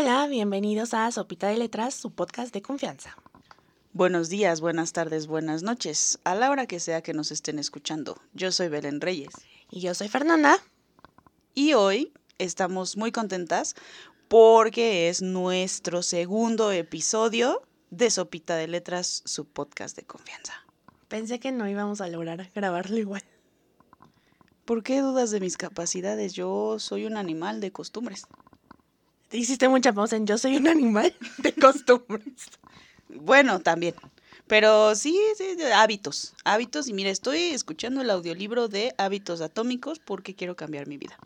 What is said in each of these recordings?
Hola, bienvenidos a Sopita de Letras, su podcast de confianza. Buenos días, buenas tardes, buenas noches, a la hora que sea que nos estén escuchando. Yo soy Belén Reyes. Y yo soy Fernanda. Y hoy estamos muy contentas porque es nuestro segundo episodio de Sopita de Letras, su podcast de confianza. Pensé que no íbamos a lograr grabarlo igual. ¿Por qué dudas de mis capacidades? Yo soy un animal de costumbres. Hiciste mucha pausa en yo soy un animal de costumbres. Bueno, también. Pero sí, sí, hábitos. Hábitos. Y mira, estoy escuchando el audiolibro de Hábitos Atómicos porque quiero cambiar mi vida.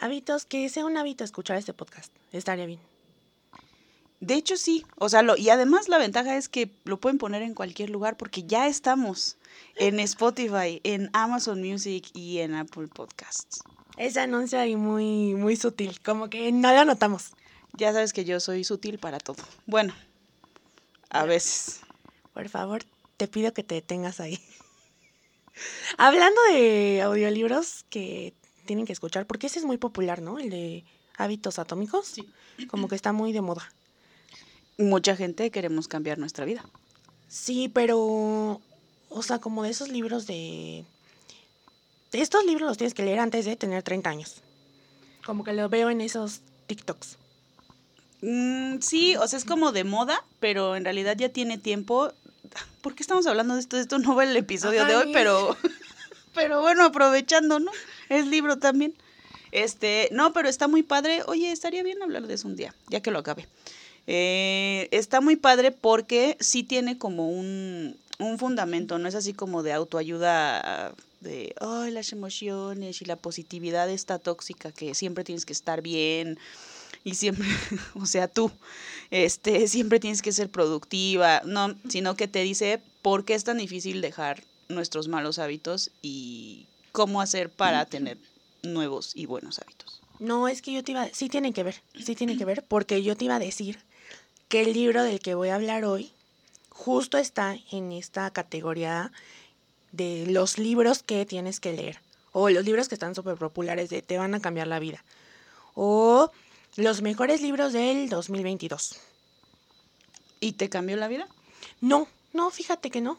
Hábitos, que sea un hábito escuchar este podcast. Estaría bien. De hecho, sí. O sea, lo, y además la ventaja es que lo pueden poner en cualquier lugar porque ya estamos en Spotify, en Amazon Music y en Apple Podcasts. Ese anuncio ahí muy, muy sutil, como que no lo notamos. Ya sabes que yo soy sutil para todo. Bueno, a veces. Por favor, te pido que te detengas ahí. Hablando de audiolibros que tienen que escuchar, porque ese es muy popular, ¿no? El de hábitos atómicos. Sí. Como que está muy de moda. Mucha gente queremos cambiar nuestra vida. Sí, pero, o sea, como de esos libros de... de estos libros los tienes que leer antes de tener 30 años. Como que lo veo en esos TikToks. Mm, sí, o sea, es como de moda, pero en realidad ya tiene tiempo. ¿Por qué estamos hablando de esto? Esto no va el episodio de hoy, pero, pero bueno, aprovechando, ¿no? Es libro también. Este, no, pero está muy padre. Oye, estaría bien hablar de eso un día, ya que lo acabe. Eh, está muy padre porque sí tiene como un, un fundamento, no es así como de autoayuda de, ay, las emociones y la positividad esta tóxica que siempre tienes que estar bien y siempre, o sea, tú, este, siempre tienes que ser productiva, no, sino que te dice por qué es tan difícil dejar nuestros malos hábitos y cómo hacer para tener nuevos y buenos hábitos. No, es que yo te iba... Sí tiene que ver, sí tiene que ver, porque yo te iba a decir que el libro del que voy a hablar hoy justo está en esta categoría de los libros que tienes que leer. O los libros que están súper populares de te van a cambiar la vida. O los mejores libros del 2022. ¿Y te cambió la vida? No, no, fíjate que no.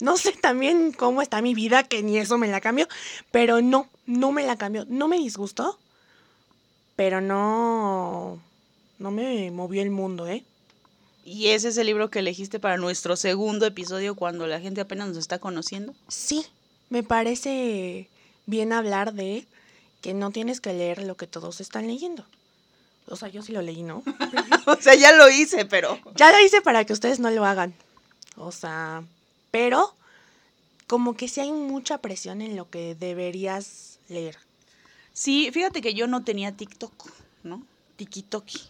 No sé también cómo está mi vida, que ni eso me la cambió, pero no, no me la cambió. No me disgustó, pero no, no me movió el mundo, ¿eh? ¿Y ese es el libro que elegiste para nuestro segundo episodio cuando la gente apenas nos está conociendo? Sí, me parece bien hablar de que no tienes que leer lo que todos están leyendo. O sea, yo sí lo leí, ¿no? o sea, ya lo hice, pero... Ya lo hice para que ustedes no lo hagan. O sea, pero como que sí hay mucha presión en lo que deberías leer. Sí, fíjate que yo no tenía TikTok, ¿no? Tikitoki.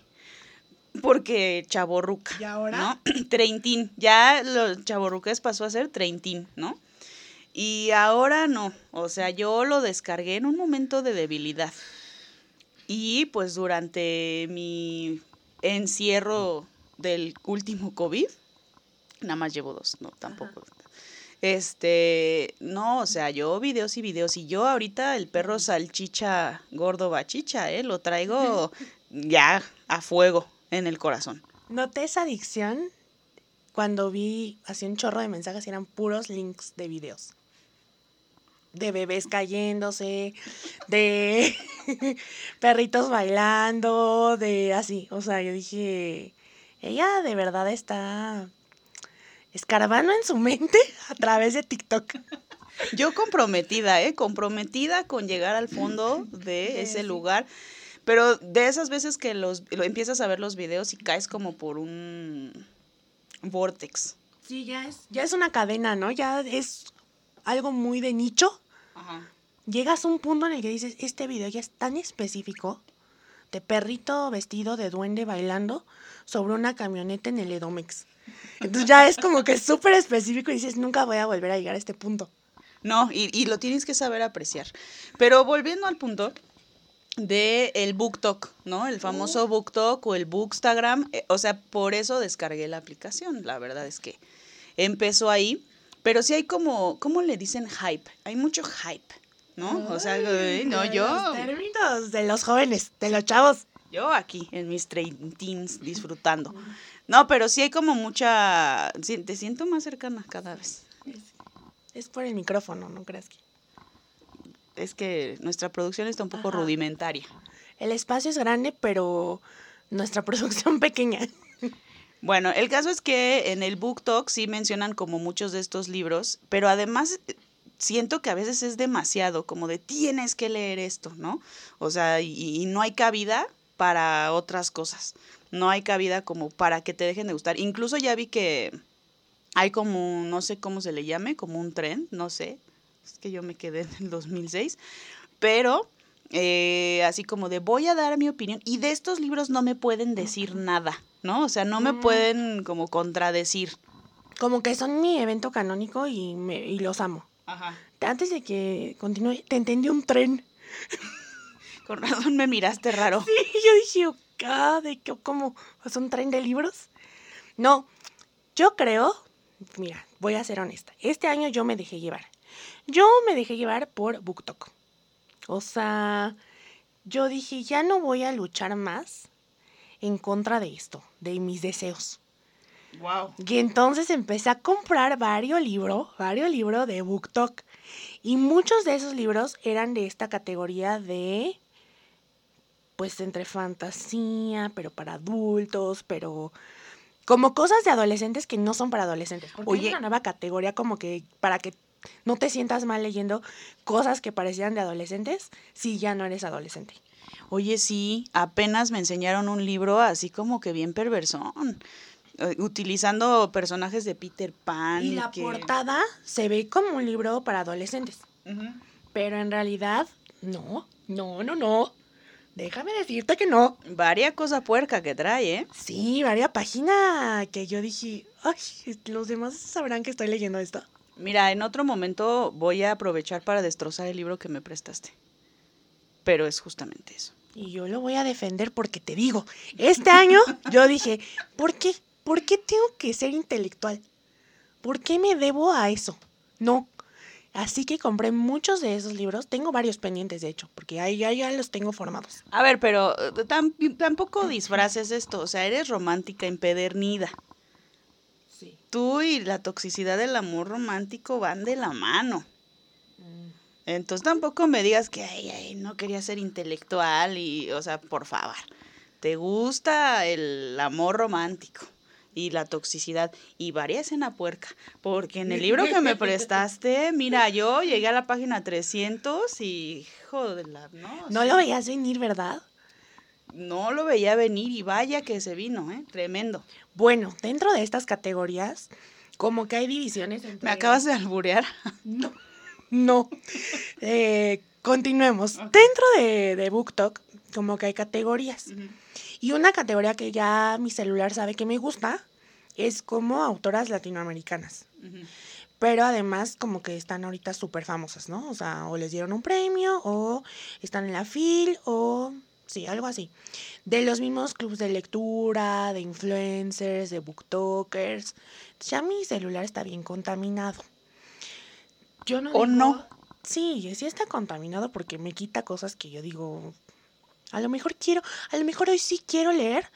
Porque chaborruca. ¿Y ahora? ¿no? Treintín. Ya los chaborruques pasó a ser treintín, ¿no? Y ahora no. O sea, yo lo descargué en un momento de debilidad. Y pues durante mi encierro del último COVID, nada más llevo dos, no, tampoco. Este, no, o sea, yo videos y videos. Y yo ahorita el perro salchicha gordo bachicha, ¿eh? Lo traigo ya a fuego en el corazón. Noté esa adicción cuando vi así un chorro de mensajes y eran puros links de videos. De bebés cayéndose, de perritos bailando, de así. O sea, yo dije, ella de verdad está escarbando en su mente a través de TikTok. Yo comprometida, ¿eh? Comprometida con llegar al fondo de ese lugar. Pero de esas veces que los lo empiezas a ver los videos y caes como por un vortex. Sí, ya es, ya es una cadena, ¿no? Ya es algo muy de nicho. Llegas a un punto en el que dices, este video ya es tan específico de perrito vestido de duende bailando sobre una camioneta en el Edomex. Entonces ya es como que súper específico y dices, nunca voy a volver a llegar a este punto. No, y, y lo tienes que saber apreciar. Pero volviendo al punto de el BookTok, ¿no? El famoso BookTok o el Bookstagram. eh, o sea, por eso descargué la aplicación. La verdad es que empezó ahí. Pero sí hay como, ¿cómo le dicen hype? Hay mucho hype, ¿no? o sea, no, yo... Los términos de los jóvenes, de los chavos. Yo aquí, en mis teens, disfrutando. No, pero sí hay como mucha... te siento más cercana cada vez. Es por el micrófono, ¿no creas que? Es que nuestra producción está un poco Ajá. rudimentaria. El espacio es grande, pero nuestra producción pequeña. Bueno, el caso es que en el Book Talk sí mencionan como muchos de estos libros, pero además eh, siento que a veces es demasiado, como de tienes que leer esto, ¿no? O sea, y, y no hay cabida para otras cosas. No hay cabida como para que te dejen de gustar. Incluso ya vi que hay como, no sé cómo se le llame, como un tren, no sé. Es que yo me quedé en el 2006. Pero eh, así como de voy a dar mi opinión y de estos libros no me pueden decir nada, ¿no? O sea, no me Mm. pueden como contradecir. Como que son mi evento canónico y, me, y los amo. Ajá. Antes de que continúe, te entendí un tren. Con razón me miraste raro. Y yo dije, ah, ¿de qué? ¿Cómo? ¿Es un tren de libros? No, yo creo, mira, voy a ser honesta. Este año yo me dejé llevar. Yo me dejé llevar por BookTok. O sea, yo dije, ya no voy a luchar más en contra de esto, de mis deseos. Wow. Y entonces empecé a comprar varios libros, varios libros de BookTok. Y muchos de esos libros eran de esta categoría de, pues entre fantasía, pero para adultos, pero como cosas de adolescentes que no son para adolescentes. Porque Oye. hay una nueva categoría como que para que no te sientas mal leyendo cosas que parecieran de adolescentes si ya no eres adolescente. Oye, sí, apenas me enseñaron un libro así como que bien perversón. eh, Utilizando personajes de Peter Pan. Y la que- portada se ve como un libro para adolescentes. Pero en realidad, no, no, no, no. Déjame decirte que no. Varia cosa puerca que trae, ¿eh? Sí, varia página que yo dije, ay, los demás sabrán que estoy leyendo esto. Mira, en otro momento voy a aprovechar para destrozar el libro que me prestaste. Pero es justamente eso. Y yo lo voy a defender porque te digo, este año yo dije, ¿por qué? ¿Por qué tengo que ser intelectual? ¿Por qué me debo a eso? No. Así que compré muchos de esos libros. Tengo varios pendientes, de hecho, porque ahí ya, ya los tengo formados. A ver, pero eh, tam- tampoco disfraces esto. O sea, eres romántica empedernida. Sí. Tú y la toxicidad del amor romántico van de la mano. Entonces tampoco me digas que ay, ay, no quería ser intelectual y, o sea, por favor, te gusta el amor romántico y la toxicidad y varia escena puerca, porque en el libro que me prestaste, mira, yo llegué a la página 300 y hijo de la no, No lo veías venir, ¿verdad? no lo veía venir y vaya que se vino, eh, tremendo. Bueno, dentro de estas categorías, como que hay divisiones entre... Me acabas de alburear. No. No. Eh, continuemos. Dentro de, de BookTok, como que hay categorías. Y una categoría que ya mi celular sabe que me gusta es como autoras latinoamericanas. Pero además como que están ahorita súper famosas, ¿no? O sea, o les dieron un premio, o están en la FIL, o sí, algo así. De los mismos clubes de lectura, de influencers, de booktokers. Ya mi celular está bien contaminado. Yo no ¿O digo- no? Sí, sí está contaminado porque me quita cosas que yo digo, a lo mejor quiero, a lo mejor hoy sí quiero leer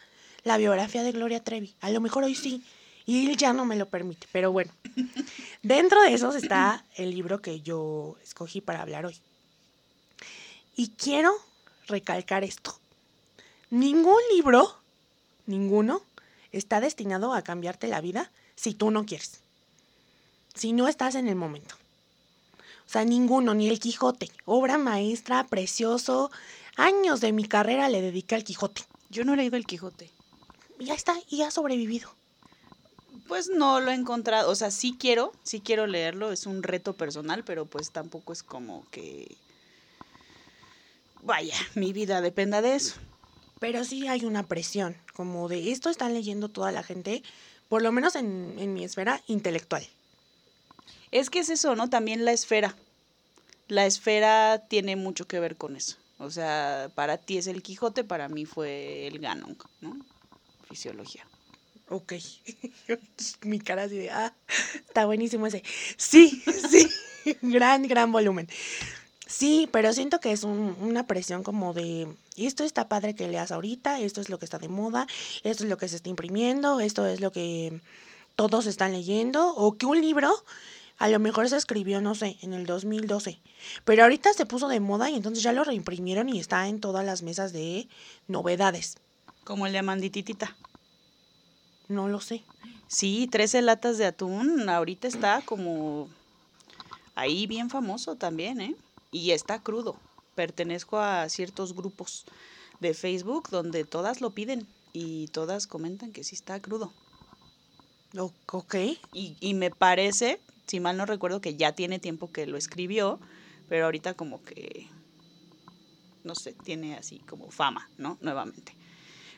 la biografía de Gloria Trevi. A lo mejor hoy sí. Y él ya no me lo permite. Pero bueno, dentro de esos está el libro que yo escogí para hablar hoy. Y quiero recalcar esto. Ningún libro, ninguno, está destinado a cambiarte la vida si tú no quieres. Si no estás en el momento. O sea, ninguno, ni el Quijote. Obra maestra, precioso. Años de mi carrera le dediqué al Quijote. Yo no he leído El Quijote. Ya está, y ha sobrevivido. Pues no lo he encontrado, o sea, sí quiero, sí quiero leerlo, es un reto personal, pero pues tampoco es como que, vaya, mi vida dependa de eso. Pero sí hay una presión, como de esto están leyendo toda la gente, por lo menos en, en mi esfera intelectual. Es que es eso, ¿no? También la esfera. La esfera tiene mucho que ver con eso. O sea, para ti es el Quijote, para mí fue el Ganon, ¿no? Fisiología. Ok. mi cara así de, ah, está buenísimo ese. Sí, sí, gran, gran volumen. Sí, pero siento que es un- una presión como de, esto está padre que leas ahorita, esto es lo que está de moda, esto es lo que se está imprimiendo, esto es lo que todos están leyendo, o que un libro a lo mejor se escribió, no sé, en el 2012, pero ahorita se puso de moda y entonces ya lo reimprimieron y está en todas las mesas de novedades. Como el de Amandititita. No lo sé. Sí, 13 latas de atún. Ahorita está como ahí bien famoso también, ¿eh? Y está crudo. Pertenezco a ciertos grupos de Facebook donde todas lo piden y todas comentan que sí está crudo. Ok. Y, y me parece, si mal no recuerdo, que ya tiene tiempo que lo escribió, pero ahorita como que, no sé, tiene así como fama, ¿no? Nuevamente.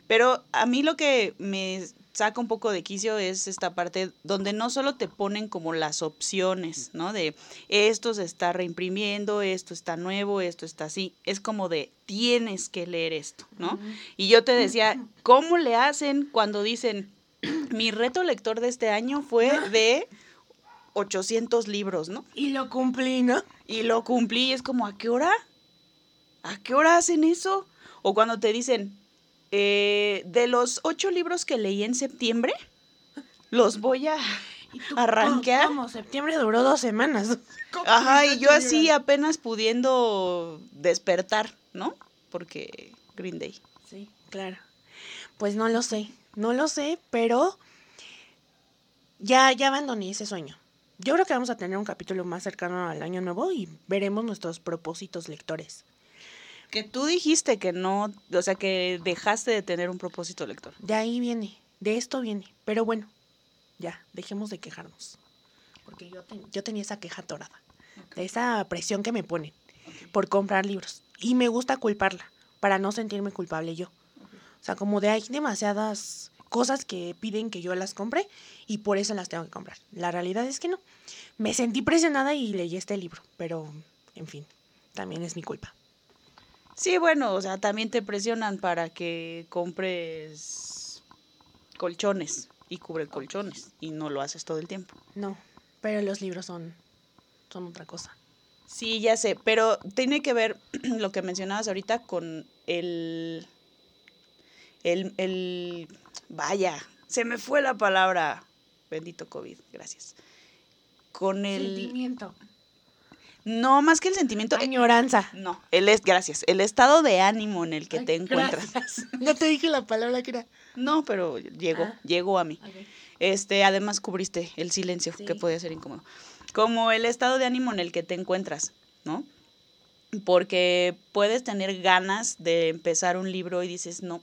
Pero a mí lo que me saca un poco de quicio es esta parte donde no solo te ponen como las opciones, ¿no? De esto se está reimprimiendo, esto está nuevo, esto está así. Es como de tienes que leer esto, ¿no? Y yo te decía, ¿cómo le hacen cuando dicen, mi reto lector de este año fue de 800 libros, ¿no? Y lo cumplí, ¿no? Y lo cumplí y es como, ¿a qué hora? ¿A qué hora hacen eso? O cuando te dicen, eh, de los ocho libros que leí en septiembre, los voy a arranquear. Como septiembre duró dos semanas. Ajá, y yo así apenas pudiendo despertar, ¿no? Porque Green Day. Sí, claro. Pues no lo sé, no lo sé, pero ya, ya abandoné ese sueño. Yo creo que vamos a tener un capítulo más cercano al año nuevo y veremos nuestros propósitos lectores. Que tú dijiste que no, o sea, que dejaste de tener un propósito lector. De ahí viene, de esto viene. Pero bueno, ya, dejemos de quejarnos. Porque yo, ten- yo tenía esa queja torada, de esa presión que me ponen por comprar libros. Y me gusta culparla, para no sentirme culpable yo. O sea, como de hay demasiadas cosas que piden que yo las compre y por eso las tengo que comprar. La realidad es que no. Me sentí presionada y leí este libro, pero en fin, también es mi culpa. Sí, bueno, o sea, también te presionan para que compres colchones y cubre colchones y no lo haces todo el tiempo. No, pero los libros son, son otra cosa. Sí, ya sé, pero tiene que ver lo que mencionabas ahorita con el, el, el, vaya, se me fue la palabra, bendito COVID, gracias. Con el, Sentimiento. no, más que el sentimiento, eh, Añoranza. no, el es, gracias, el estado de ánimo en el que Ay, te encuentras. gracias. No te dije la palabra que era. No, pero llegó, Ah. llegó a mí. Este, además cubriste el silencio, que podía ser incómodo. Como el estado de ánimo en el que te encuentras, ¿no? Porque puedes tener ganas de empezar un libro y dices, no,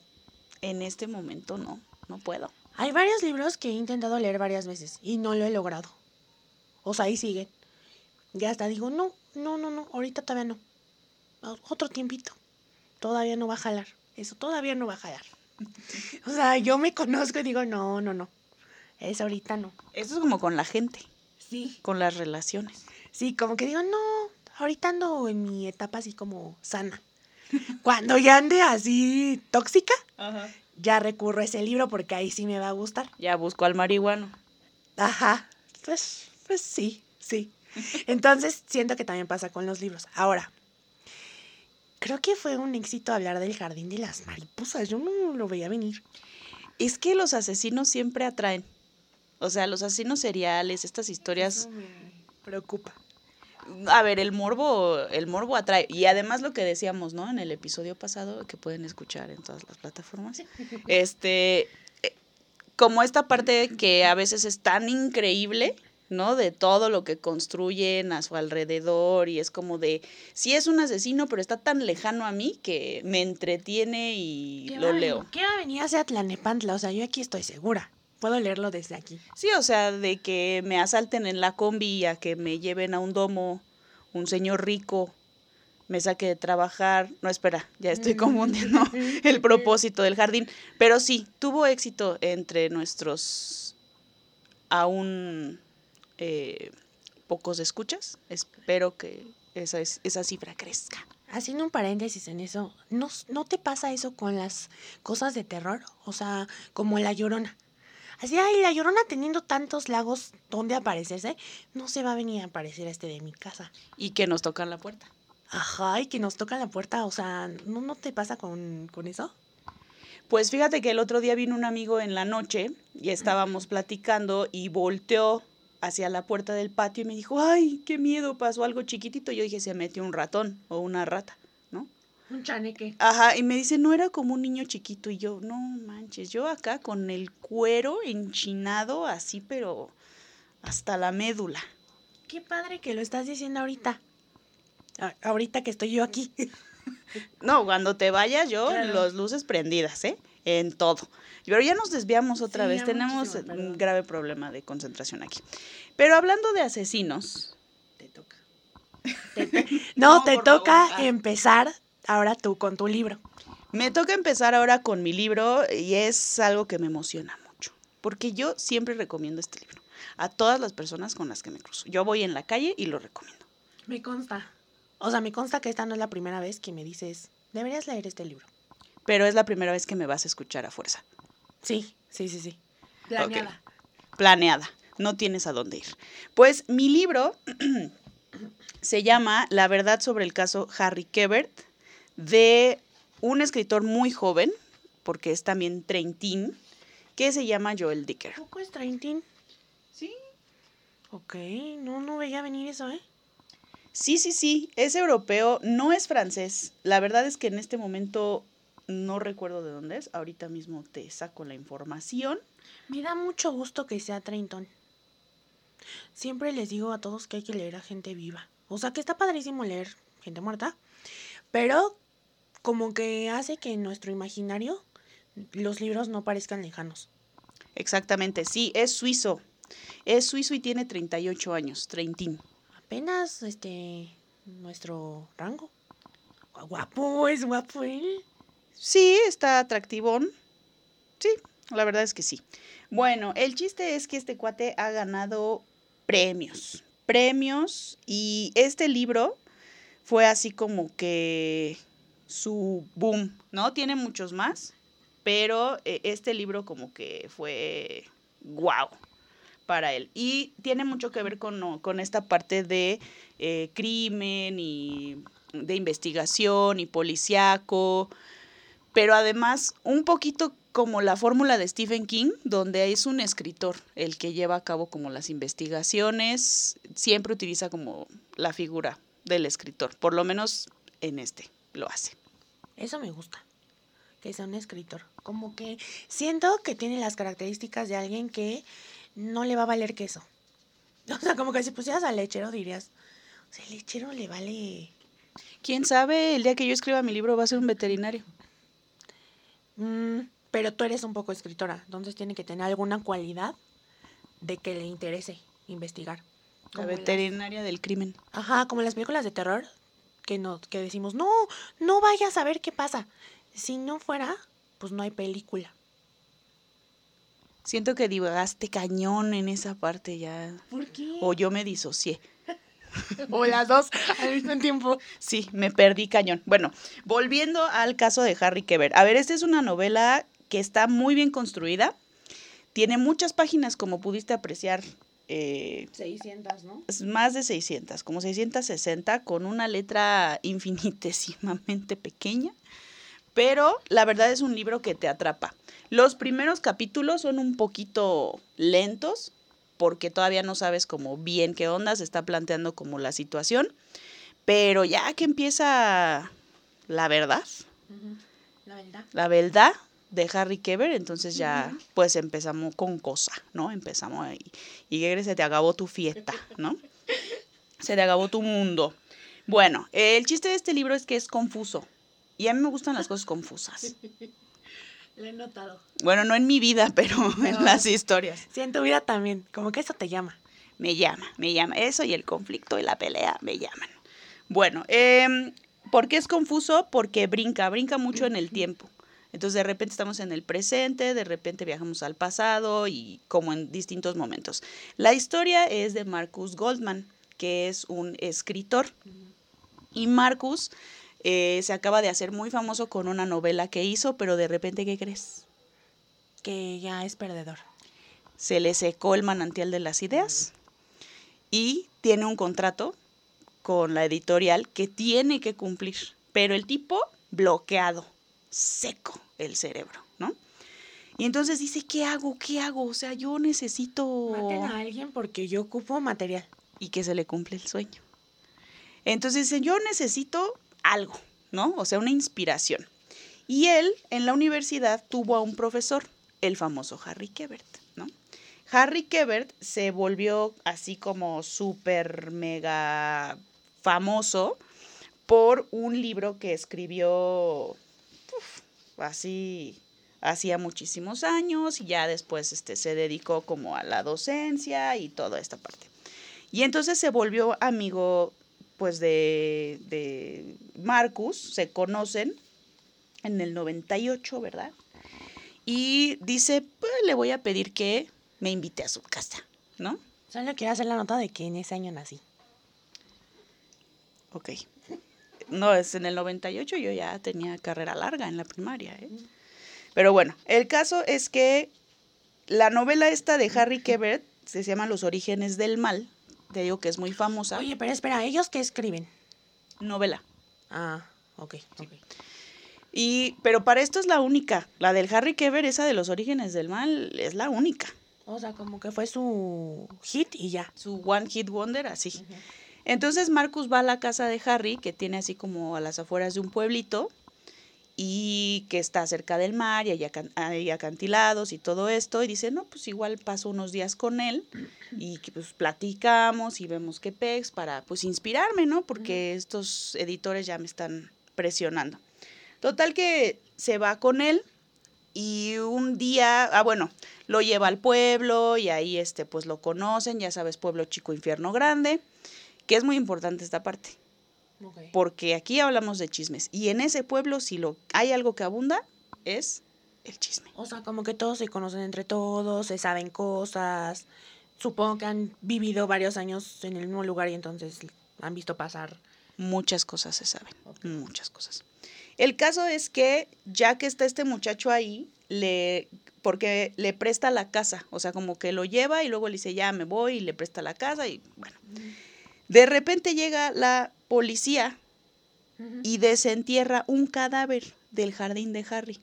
en este momento no, no puedo. Hay varios libros que he intentado leer varias veces y no lo he logrado. O sea, ahí siguen. Ya hasta digo, no, no, no, no, ahorita todavía no. Otro tiempito. Todavía no va a jalar. Eso todavía no va a jalar. O sea, yo me conozco y digo, no, no, no. Es ahorita no. Eso es como con la gente, Sí. con las relaciones. Sí, como que digo, no, ahorita ando en mi etapa así como sana. Cuando ya ande así tóxica, ya recurro a ese libro porque ahí sí me va a gustar. Ya busco al marihuano. Ajá, pues, pues sí, sí. Entonces siento que también pasa con los libros. Ahora, creo que fue un éxito hablar del jardín de las mariposas. Yo no lo veía venir. Es que los asesinos siempre atraen. O sea, los asesinos seriales, estas historias Eso me preocupa. A ver, el morbo, el morbo atrae. Y además lo que decíamos, ¿no? En el episodio pasado, que pueden escuchar en todas las plataformas. Este, eh, como esta parte que a veces es tan increíble, ¿no? De todo lo que construyen a su alrededor y es como de, sí es un asesino, pero está tan lejano a mí que me entretiene y ¿Qué lo leo. ¿Qué va a venir hacia Tlanepantla? O sea, yo aquí estoy segura. Puedo leerlo desde aquí. Sí, o sea, de que me asalten en la combi, a que me lleven a un domo, un señor rico, me saque de trabajar. No, espera, ya estoy confundiendo el propósito del jardín. Pero sí, tuvo éxito entre nuestros aún eh, pocos escuchas. Espero que esa, es- esa cifra crezca. Haciendo un paréntesis en eso, ¿no, ¿no te pasa eso con las cosas de terror? O sea, como la llorona. Así, ay, la llorona teniendo tantos lagos donde aparecerse, no se va a venir a aparecer este de mi casa. Y que nos tocan la puerta. Ajá, y que nos tocan la puerta, o sea, ¿no, no te pasa con, con eso? Pues fíjate que el otro día vino un amigo en la noche y estábamos platicando y volteó hacia la puerta del patio y me dijo, ay, qué miedo, pasó algo chiquitito. Yo dije, se metió un ratón o una rata. Un chaneque. Ajá, y me dice, no era como un niño chiquito. Y yo, no manches, yo acá con el cuero enchinado así, pero hasta la médula. Qué padre que lo estás diciendo ahorita. A- ahorita que estoy yo aquí. No, cuando te vayas yo, Claro. las luces prendidas, ¿eh? En todo. Pero ya nos desviamos otra Sí, vez, tenemos un grave problema de concentración aquí. Pero hablando de asesinos, Te toca. no, No, te toca favor. Ah. empezar ahora tú con tu libro. me toca empezar ahora con mi libro y es algo que me emociona mucho, porque yo siempre recomiendo este libro a todas las personas con las que me cruzo. Yo voy en la calle y lo recomiendo. Me consta. O sea, me consta que esta no es la primera vez que me dices, deberías leer este libro. Pero es la primera vez que me vas a escuchar a fuerza. Sí, sí, sí, sí. Planeada. Planeada. No tienes a dónde ir. Pues mi libro se llama La verdad sobre el caso Harry Quebert de un escritor muy joven, porque es también treintín, que se llama Joel Dicker. ¿Poco es treintín? Sí. Ok, no, no veía venir eso, ¿eh? Sí, sí, sí, es europeo, no es francés. La verdad es que en este momento no recuerdo de dónde es. Ahorita mismo te saco la información. Me da mucho gusto que sea treintón. Siempre les digo a todos que hay que leer a gente viva. O sea, que está padrísimo leer gente muerta, pero como que hace que en nuestro imaginario los libros no parezcan lejanos. Exactamente, sí, es suizo. Es suizo y tiene 38 años, treintín. Apenas, este, nuestro rango. Guapo, es guapo él. Sí, está atractivón. Sí, la verdad es que sí. Bueno, el chiste es que este cuate ha ganado premios. Premios. Y este libro fue así como que su boom, ¿no? Tiene muchos más. Pero eh, este libro como que fue wow para él. Y tiene mucho que ver con, con esta parte de eh, crimen y de investigación y policíaco pero además un poquito como la fórmula de Stephen King, donde es un escritor el que lleva a cabo como las investigaciones, siempre utiliza como la figura del escritor, por lo menos en este lo hace. Eso me gusta. Que sea un escritor. Como que siento que tiene las características de alguien que no le va a valer queso. O sea, como que si pusieras al lechero dirías, o sea, el lechero le vale... ¿Quién sabe? El día que yo escriba mi libro va a ser un veterinario. Mm, pero tú eres un poco escritora, entonces tiene que tener alguna cualidad de que le interese investigar. La las- veterinaria del crimen. Ajá, como las películas de terror que no, que decimos, no, no vayas a ver qué pasa. Si no fuera, pues no hay película. Siento que divagaste cañón en esa parte ya. ¿Por qué? O yo me disocié. O las dos al mismo tiempo. Sí, me perdí cañón. Bueno, volviendo al caso de Harry Keber. A ver, esta es una novela que está muy bien construida. Tiene muchas páginas, como pudiste apreciar. Eh, 600, ¿no? más de 600, como 660, con una letra infinitesimamente pequeña. Pero la verdad es un libro que te atrapa. Los primeros capítulos son un poquito lentos, porque todavía no sabes como bien qué onda, se está planteando como la situación. Pero ya que empieza la verdad, La verdad. la verdad de Harry Keber, entonces ya pues empezamos con cosa, ¿no? Empezamos ahí. Y que se te acabó tu fiesta, ¿no? Se te acabó tu mundo. Bueno, el chiste de este libro es que es confuso. Y a mí me gustan las cosas confusas. Lo he notado. Bueno, no en mi vida, pero en las historias. Sí, en tu vida también. Como que eso te llama. Me llama, me llama. Eso y el conflicto y la pelea me llaman. Bueno, em, ¿por qué es confuso? Porque brinca, brinca mucho en el tiempo. Entonces de repente estamos en el presente, de repente viajamos al pasado y como en distintos momentos. La historia es de Marcus Goldman, que es un escritor. Y Marcus eh, se acaba de hacer muy famoso con una novela que hizo, pero de repente, ¿qué crees? Que ya es perdedor. se le secó el manantial de las ideas y tiene un contrato con la editorial que tiene que cumplir, pero el tipo bloqueado, seco el cerebro, ¿no? Y entonces dice, ¿qué hago? ¿Qué hago? O sea, yo necesito... Maten a alguien porque yo ocupo material. Y que se le cumple el sueño. Entonces dice, yo necesito algo, ¿no? O sea, una inspiración. Y él en la universidad tuvo a un profesor, el famoso Harry Kebert, ¿no? Harry Kebert se volvió así como súper mega famoso por un libro que escribió así hacía muchísimos años y ya después este, se dedicó como a la docencia y toda esta parte. Y entonces se volvió amigo pues de, de Marcus, se conocen en el 98, ¿verdad? Y dice, pues le voy a pedir que me invite a su casa, ¿no? Solo quiero hacer la nota de que en ese año nací. Ok. No, es en el 98 yo ya tenía carrera larga en la primaria, ¿eh? Pero bueno, el caso es que la novela esta de Harry Kebert se llama Los orígenes del mal. Te digo que es muy famosa. Oye, pero espera, ¿ellos qué escriben? Novela. Ah, ok, ok. Y, pero para esto es la única. La del Harry Kebert, esa de los orígenes del mal, es la única. O sea, como que fue su hit y ya. Su One Hit Wonder, así. Entonces Marcus va a la casa de Harry, que tiene así como a las afueras de un pueblito, y que está cerca del mar y hay, acan- hay acantilados y todo esto, y dice, no, pues igual paso unos días con él y que pues platicamos y vemos qué pex para pues inspirarme, ¿no? Porque estos editores ya me están presionando. Total que se va con él y un día, ah bueno, lo lleva al pueblo y ahí este pues lo conocen, ya sabes, pueblo chico, infierno grande, que es muy importante esta parte porque aquí hablamos de chismes y en ese pueblo si lo hay algo que abunda es el chisme. O sea, como que todos se conocen entre todos, se saben cosas. Supongo que han vivido varios años en el mismo lugar y entonces han visto pasar. Muchas cosas se saben, muchas cosas. El caso es que ya que está este muchacho ahí, le porque le presta la casa, o sea, como que lo lleva y luego le dice, "Ya me voy" y le presta la casa y bueno. De repente llega la policía y desentierra un cadáver del jardín de Harry.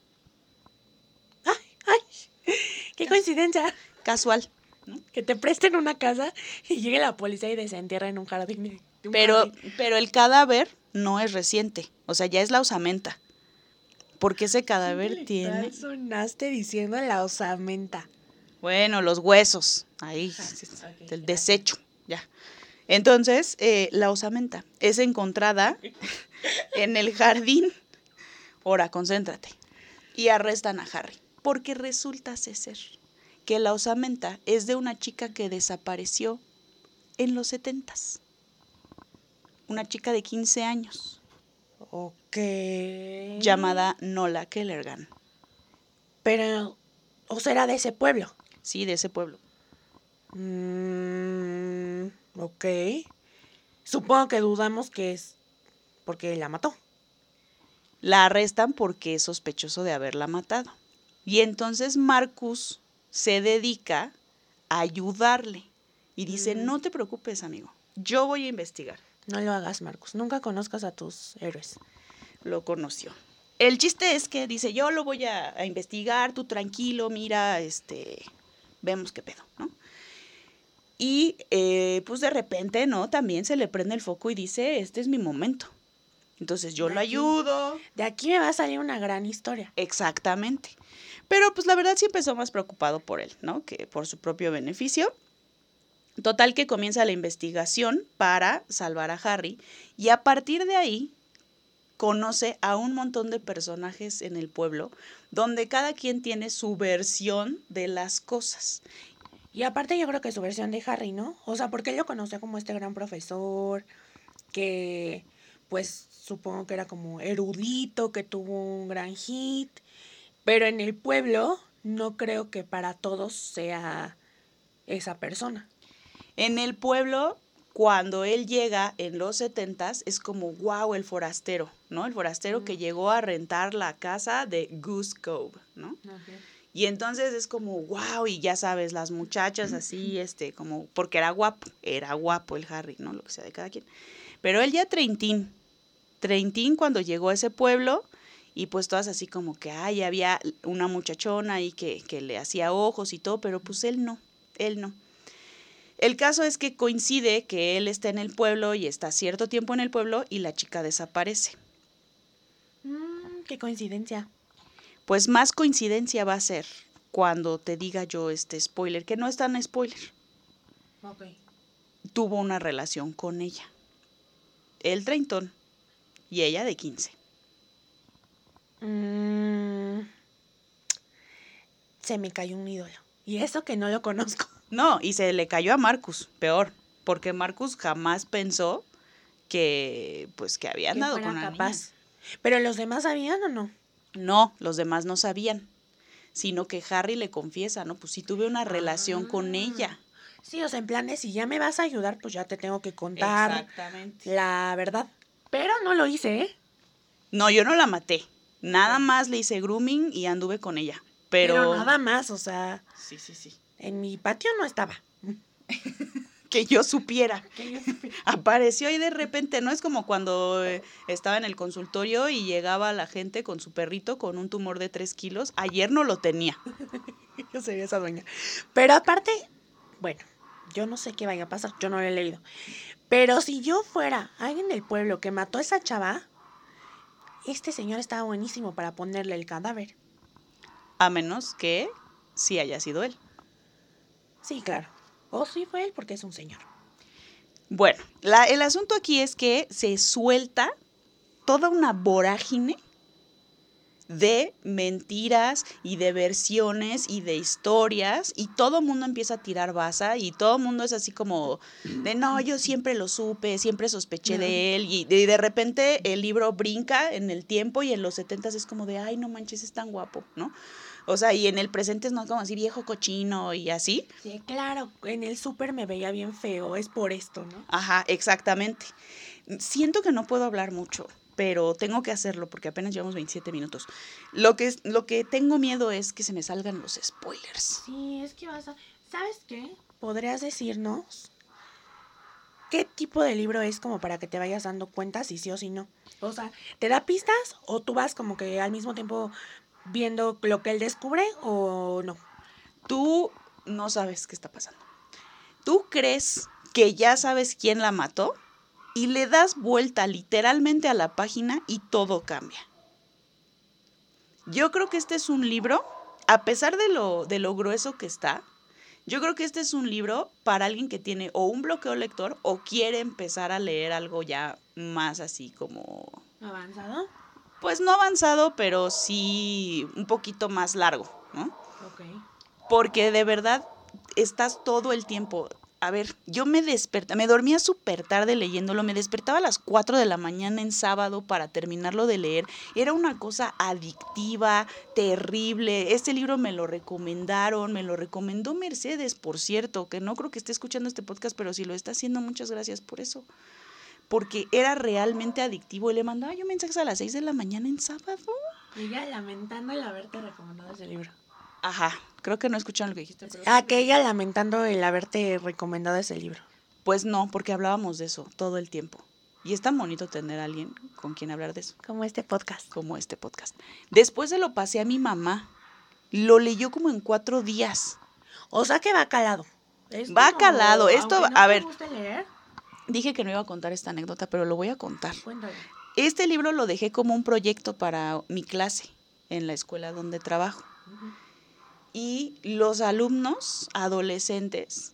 ¡Ay! ¡Qué coincidencia! Casual. Que te presten una casa y llegue la policía y desentierra en un jardín. un Pero, jardín. pero el cadáver no es reciente, o sea, ya es la osamenta. Porque ese cadáver tiene, Sonaste diciendo la osamenta. bueno, los huesos, ahí, del ya. desecho, ya. Entonces, eh, la osamenta es encontrada en el jardín. Ahora, concéntrate. Y arrestan a Harry. Porque resulta ser que la osamenta es de una chica que desapareció en los setentas. Una chica de 15 años. Ok. llamada Nola Kellergan. Pero, o será de ese pueblo. Sí, de ese pueblo. Mm, ok. Supongo que dudamos que es porque la mató. La arrestan porque es sospechoso de haberla matado. Y entonces Marcus se dedica a ayudarle y dice, Mm. no te preocupes, amigo, yo voy a investigar. No lo hagas, Marcos. Nunca conozcas a tus héroes. Lo conoció. El chiste es que dice, yo lo voy a, a investigar, tú tranquilo, mira, este, vemos qué pedo, ¿no? Y eh, pues de repente, ¿no? También se le prende el foco y dice, este es mi momento. Entonces yo De lo aquí. ayudo. De aquí me va a salir una gran historia. Exactamente. Pero pues la verdad sí empezó más preocupado por él, ¿no? Que por su propio beneficio. Total que comienza la investigación para salvar a Harry y a partir de ahí conoce a un montón de personajes en el pueblo donde cada quien tiene su versión de las cosas. Y aparte yo creo que su versión de Harry, ¿no? O sea, porque él lo conoció como este gran profesor, que pues supongo que era como erudito, que tuvo un gran hit, pero en el pueblo no creo que para todos sea esa persona. En el pueblo, cuando él llega en los setentas, es como, wow, el forastero, ¿no? El forastero que llegó a rentar la casa de Goose Cove, ¿no? Y entonces es como, wow, y ya sabes, las muchachas así, este, como, porque era guapo, era guapo el Harry, ¿no? Lo que sea de cada quien. Pero él ya treintín, treintín cuando llegó a ese pueblo y pues todas así como que, ay, había una muchachona ahí que, que le hacía ojos y todo, pero pues él no, él no. El caso es que coincide que él está en el pueblo y está cierto tiempo en el pueblo y la chica desaparece. Mm, qué coincidencia. Pues más coincidencia va a ser cuando te diga yo este spoiler, que no es tan spoiler. Ok. Tuvo una relación con ella. Él treintón y ella de 15. Mm, se me cayó un ídolo. Y eso que no lo conozco. No, y se le cayó a Marcus, peor, porque Marcus jamás pensó que pues que había andado con capaz. niña. Pero los demás sabían o no? No, los demás no sabían, sino que Harry le confiesa, ¿no? Pues sí tuve una relación con Ah. ella. Sí, o sea, en plan de si ya me vas a ayudar, pues ya te tengo que contar Exactamente. la verdad. Pero no lo hice, ¿eh? No, yo no la maté. Nada más le hice grooming y anduve con ella. Pero, Pero nada más, o sea, Sí, sí, sí. en mi patio no estaba. Que yo supiera. Que yo supe. Apareció y de repente, ¿no? Es como cuando eh, estaba en el consultorio y llegaba la gente con su perrito con un tumor de 3 kilos. Ayer no lo tenía. Yo sería esa dueña. Pero aparte, bueno, yo no sé qué vaya a pasar, yo no lo he leído. Pero si yo fuera alguien del pueblo que mató a esa chava, este señor estaba buenísimo para ponerle el cadáver. A menos que sí haya sido él. Sí, claro. O sí fue él porque es un señor. Bueno, la- el asunto aquí es que se suelta toda una vorágine de mentiras y de versiones y de historias y todo el mundo empieza a tirar baza y todo el mundo es así como de no, yo siempre lo supe, siempre sospeché de él y de, y de repente el libro brinca en el tiempo y en los setentas es como de ay, no manches, es tan guapo, ¿no? O sea, y en el presente es no como así viejo cochino y así. Sí, claro, en el súper me veía bien feo, es por esto, ¿no? Ajá, exactamente. Siento que no puedo hablar mucho, pero tengo que hacerlo porque apenas llevamos 27 minutos. Lo que, lo que tengo miedo es que se me salgan los spoilers. Sí, es que vas a... ¿Sabes qué? ¿Podrías decirnos qué tipo de libro es como para que te vayas dando cuenta si sí o si no? O sea, ¿te da pistas o tú vas como que al mismo tiempo viendo lo que él descubre o no? Tú no sabes qué está pasando. Tú crees que ya sabes quién la mató y le das vuelta literalmente a la página y todo cambia. Yo creo que este es un libro, a pesar de lo, de lo grueso que está, yo creo que este es un libro para alguien que tiene o un bloqueo lector o quiere empezar a leer algo ya más así como, ¿Avanzado? Pues no avanzado, pero sí un poquito más largo, ¿no? Ok. Porque de verdad estás todo el tiempo. A ver, yo me despertaba, me dormía súper tarde leyéndolo, me despertaba a las 4 de la mañana en sábado para terminarlo de leer. Era una cosa adictiva, terrible. Este libro me lo recomendaron, me lo recomendó Mercedes, por cierto, que no creo que esté escuchando este podcast, pero si lo está haciendo, muchas gracias por eso. Porque era realmente adictivo y le mandaba yo mensajes a las 6 de la mañana en sábado. Ella lamentando el haberte recomendado ese libro. Ajá, creo que no escucharon lo que dijiste. pero- Ah, que ella lamentando el haberte recomendado ese libro. Pues no, porque hablábamos de eso todo el tiempo. Y es tan bonito tener a alguien con quien hablar de eso, Como este podcast. como este podcast. Después se lo pasé a mi mamá. Lo leyó como en cuatro días. O sea que va calado. Esto Va calado, esto- no a ver. guste leer, Dije que no iba a contar esta anécdota, pero lo voy a contar. cuéntalo. Este libro lo dejé como un proyecto para mi clase en la escuela donde trabajo. Y los alumnos adolescentes,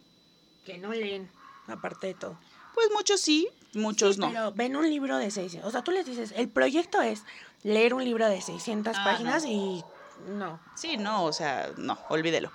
Que no leen, aparte de todo. pues muchos sí, muchos Sí, no. Pero ven un libro de 600. O sea, tú les dices, el proyecto es leer un libro de 600 Ah, páginas no. y no. Sí, no, o sea, no, olvídelo.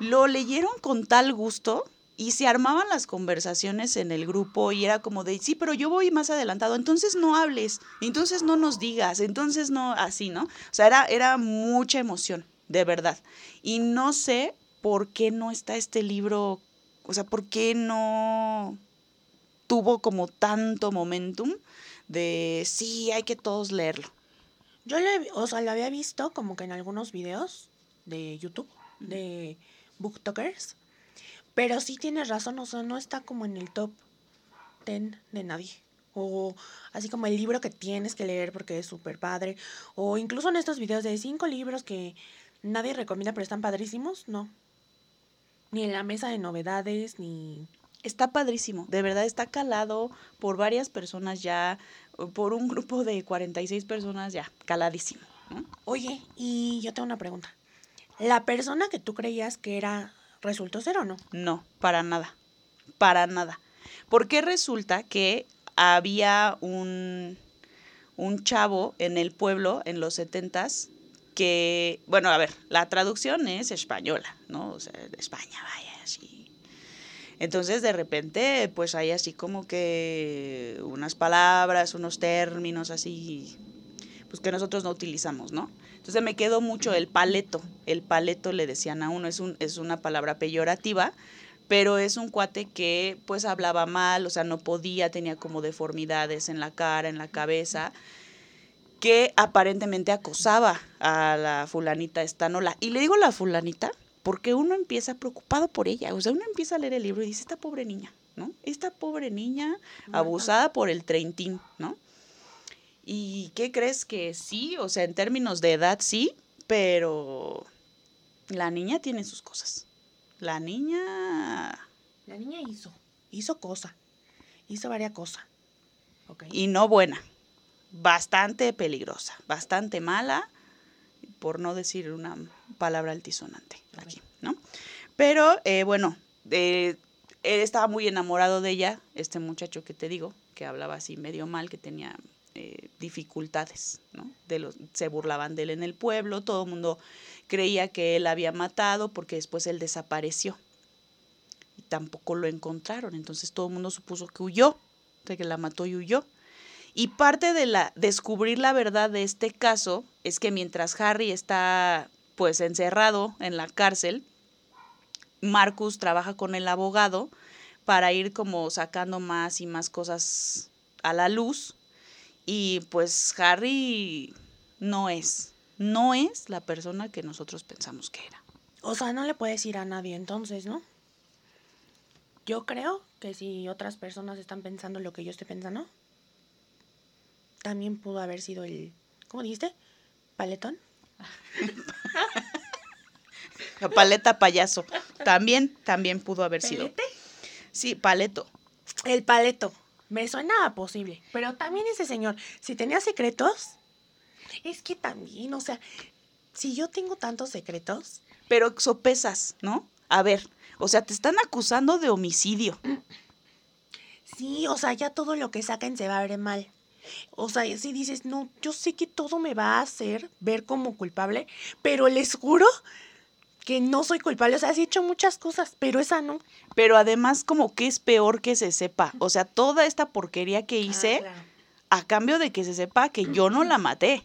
Lo leyeron con tal gusto y se armaban las conversaciones en el grupo y era como de, sí, pero yo voy más adelantado, entonces no hables, entonces no nos digas, entonces no, así, ¿no? O sea, era, era mucha emoción, de verdad. Y no sé por qué no está este libro, o sea, por qué no tuvo como tanto momentum de, sí, hay que todos leerlo. Yo lo, he- o sea, lo había visto como que en algunos videos de YouTube, de booktokers. Pero sí tienes razón, o sea, no está como en el top 10 de nadie. O así como el libro que tienes que leer porque es súper padre. O incluso en estos videos de cinco libros que nadie recomienda pero están padrísimos, no. Ni en la mesa de novedades, ni... Está padrísimo, de verdad está calado por varias personas ya, por un grupo de 46 personas ya, caladísimo. ¿no? Oye, y yo tengo una pregunta. ¿La persona que tú creías que era resultó ser o no? No, para nada, para nada. Porque resulta que había un, un chavo en el pueblo en los setentas que, bueno, a ver, la traducción es española, ¿no? O sea, España, vaya, así. Entonces, de repente, pues hay así como que unas palabras, unos términos así, pues que nosotros no utilizamos, ¿no? Entonces me quedó mucho el paleto. El paleto le decían a uno, es, un, es una palabra peyorativa, pero es un cuate que pues hablaba mal, o sea, no podía, tenía como deformidades en la cara, en la cabeza, que aparentemente acosaba a la fulanita Estanola. Y le digo la fulanita porque uno empieza preocupado por ella, o sea, uno empieza a leer el libro y dice, esta pobre niña, ¿no? Esta pobre niña abusada por el treintín, ¿no? ¿Y qué crees que sí? O sea, en términos de edad sí, pero la niña tiene sus cosas. La niña... La niña hizo, hizo cosa, hizo varias cosas. Okay. Y no buena, bastante peligrosa, bastante mala, por no decir una palabra altisonante okay. aquí, ¿no? Pero eh, bueno, eh, él estaba muy enamorado de ella, este muchacho que te digo, que hablaba así medio mal, que tenía eh, dificultades, ¿no? Se burlaban de él en el pueblo, todo el mundo creía que él había matado porque después él desapareció y tampoco lo encontraron, entonces todo el mundo supuso que huyó, que la mató y huyó. Y parte de la descubrir la verdad de este caso es que mientras Harry está pues encerrado en la cárcel, Marcus trabaja con el abogado para ir como sacando más y más cosas a la luz y pues Harry no es, no es la persona que nosotros pensamos que era. O sea, no le puedes ir a nadie entonces, ¿no? Yo creo que si otras personas están pensando lo que yo estoy pensando, también pudo haber sido el, ¿cómo dijiste? ¿Paletón? La paleta payaso. También, también pudo haber sido. ¿Pelete? Sí, paleto. El paleto. Me suena posible. Pero también ese señor, si tenía secretos, es que también, o sea, si yo tengo tantos secretos. Pero sopesas, ¿no? A ver, o sea, te están acusando de homicidio. Sí, o sea, ya todo lo que saquen se va a ver mal. O sea, si dices, no, yo sé que todo me va a hacer ver como culpable, pero les juro que no soy culpable. O sea, sí he hecho muchas cosas, pero esa no. Pero además, como que es peor que se sepa. O sea, toda esta porquería que hice, Ah, claro. a cambio de que se sepa que yo no la maté.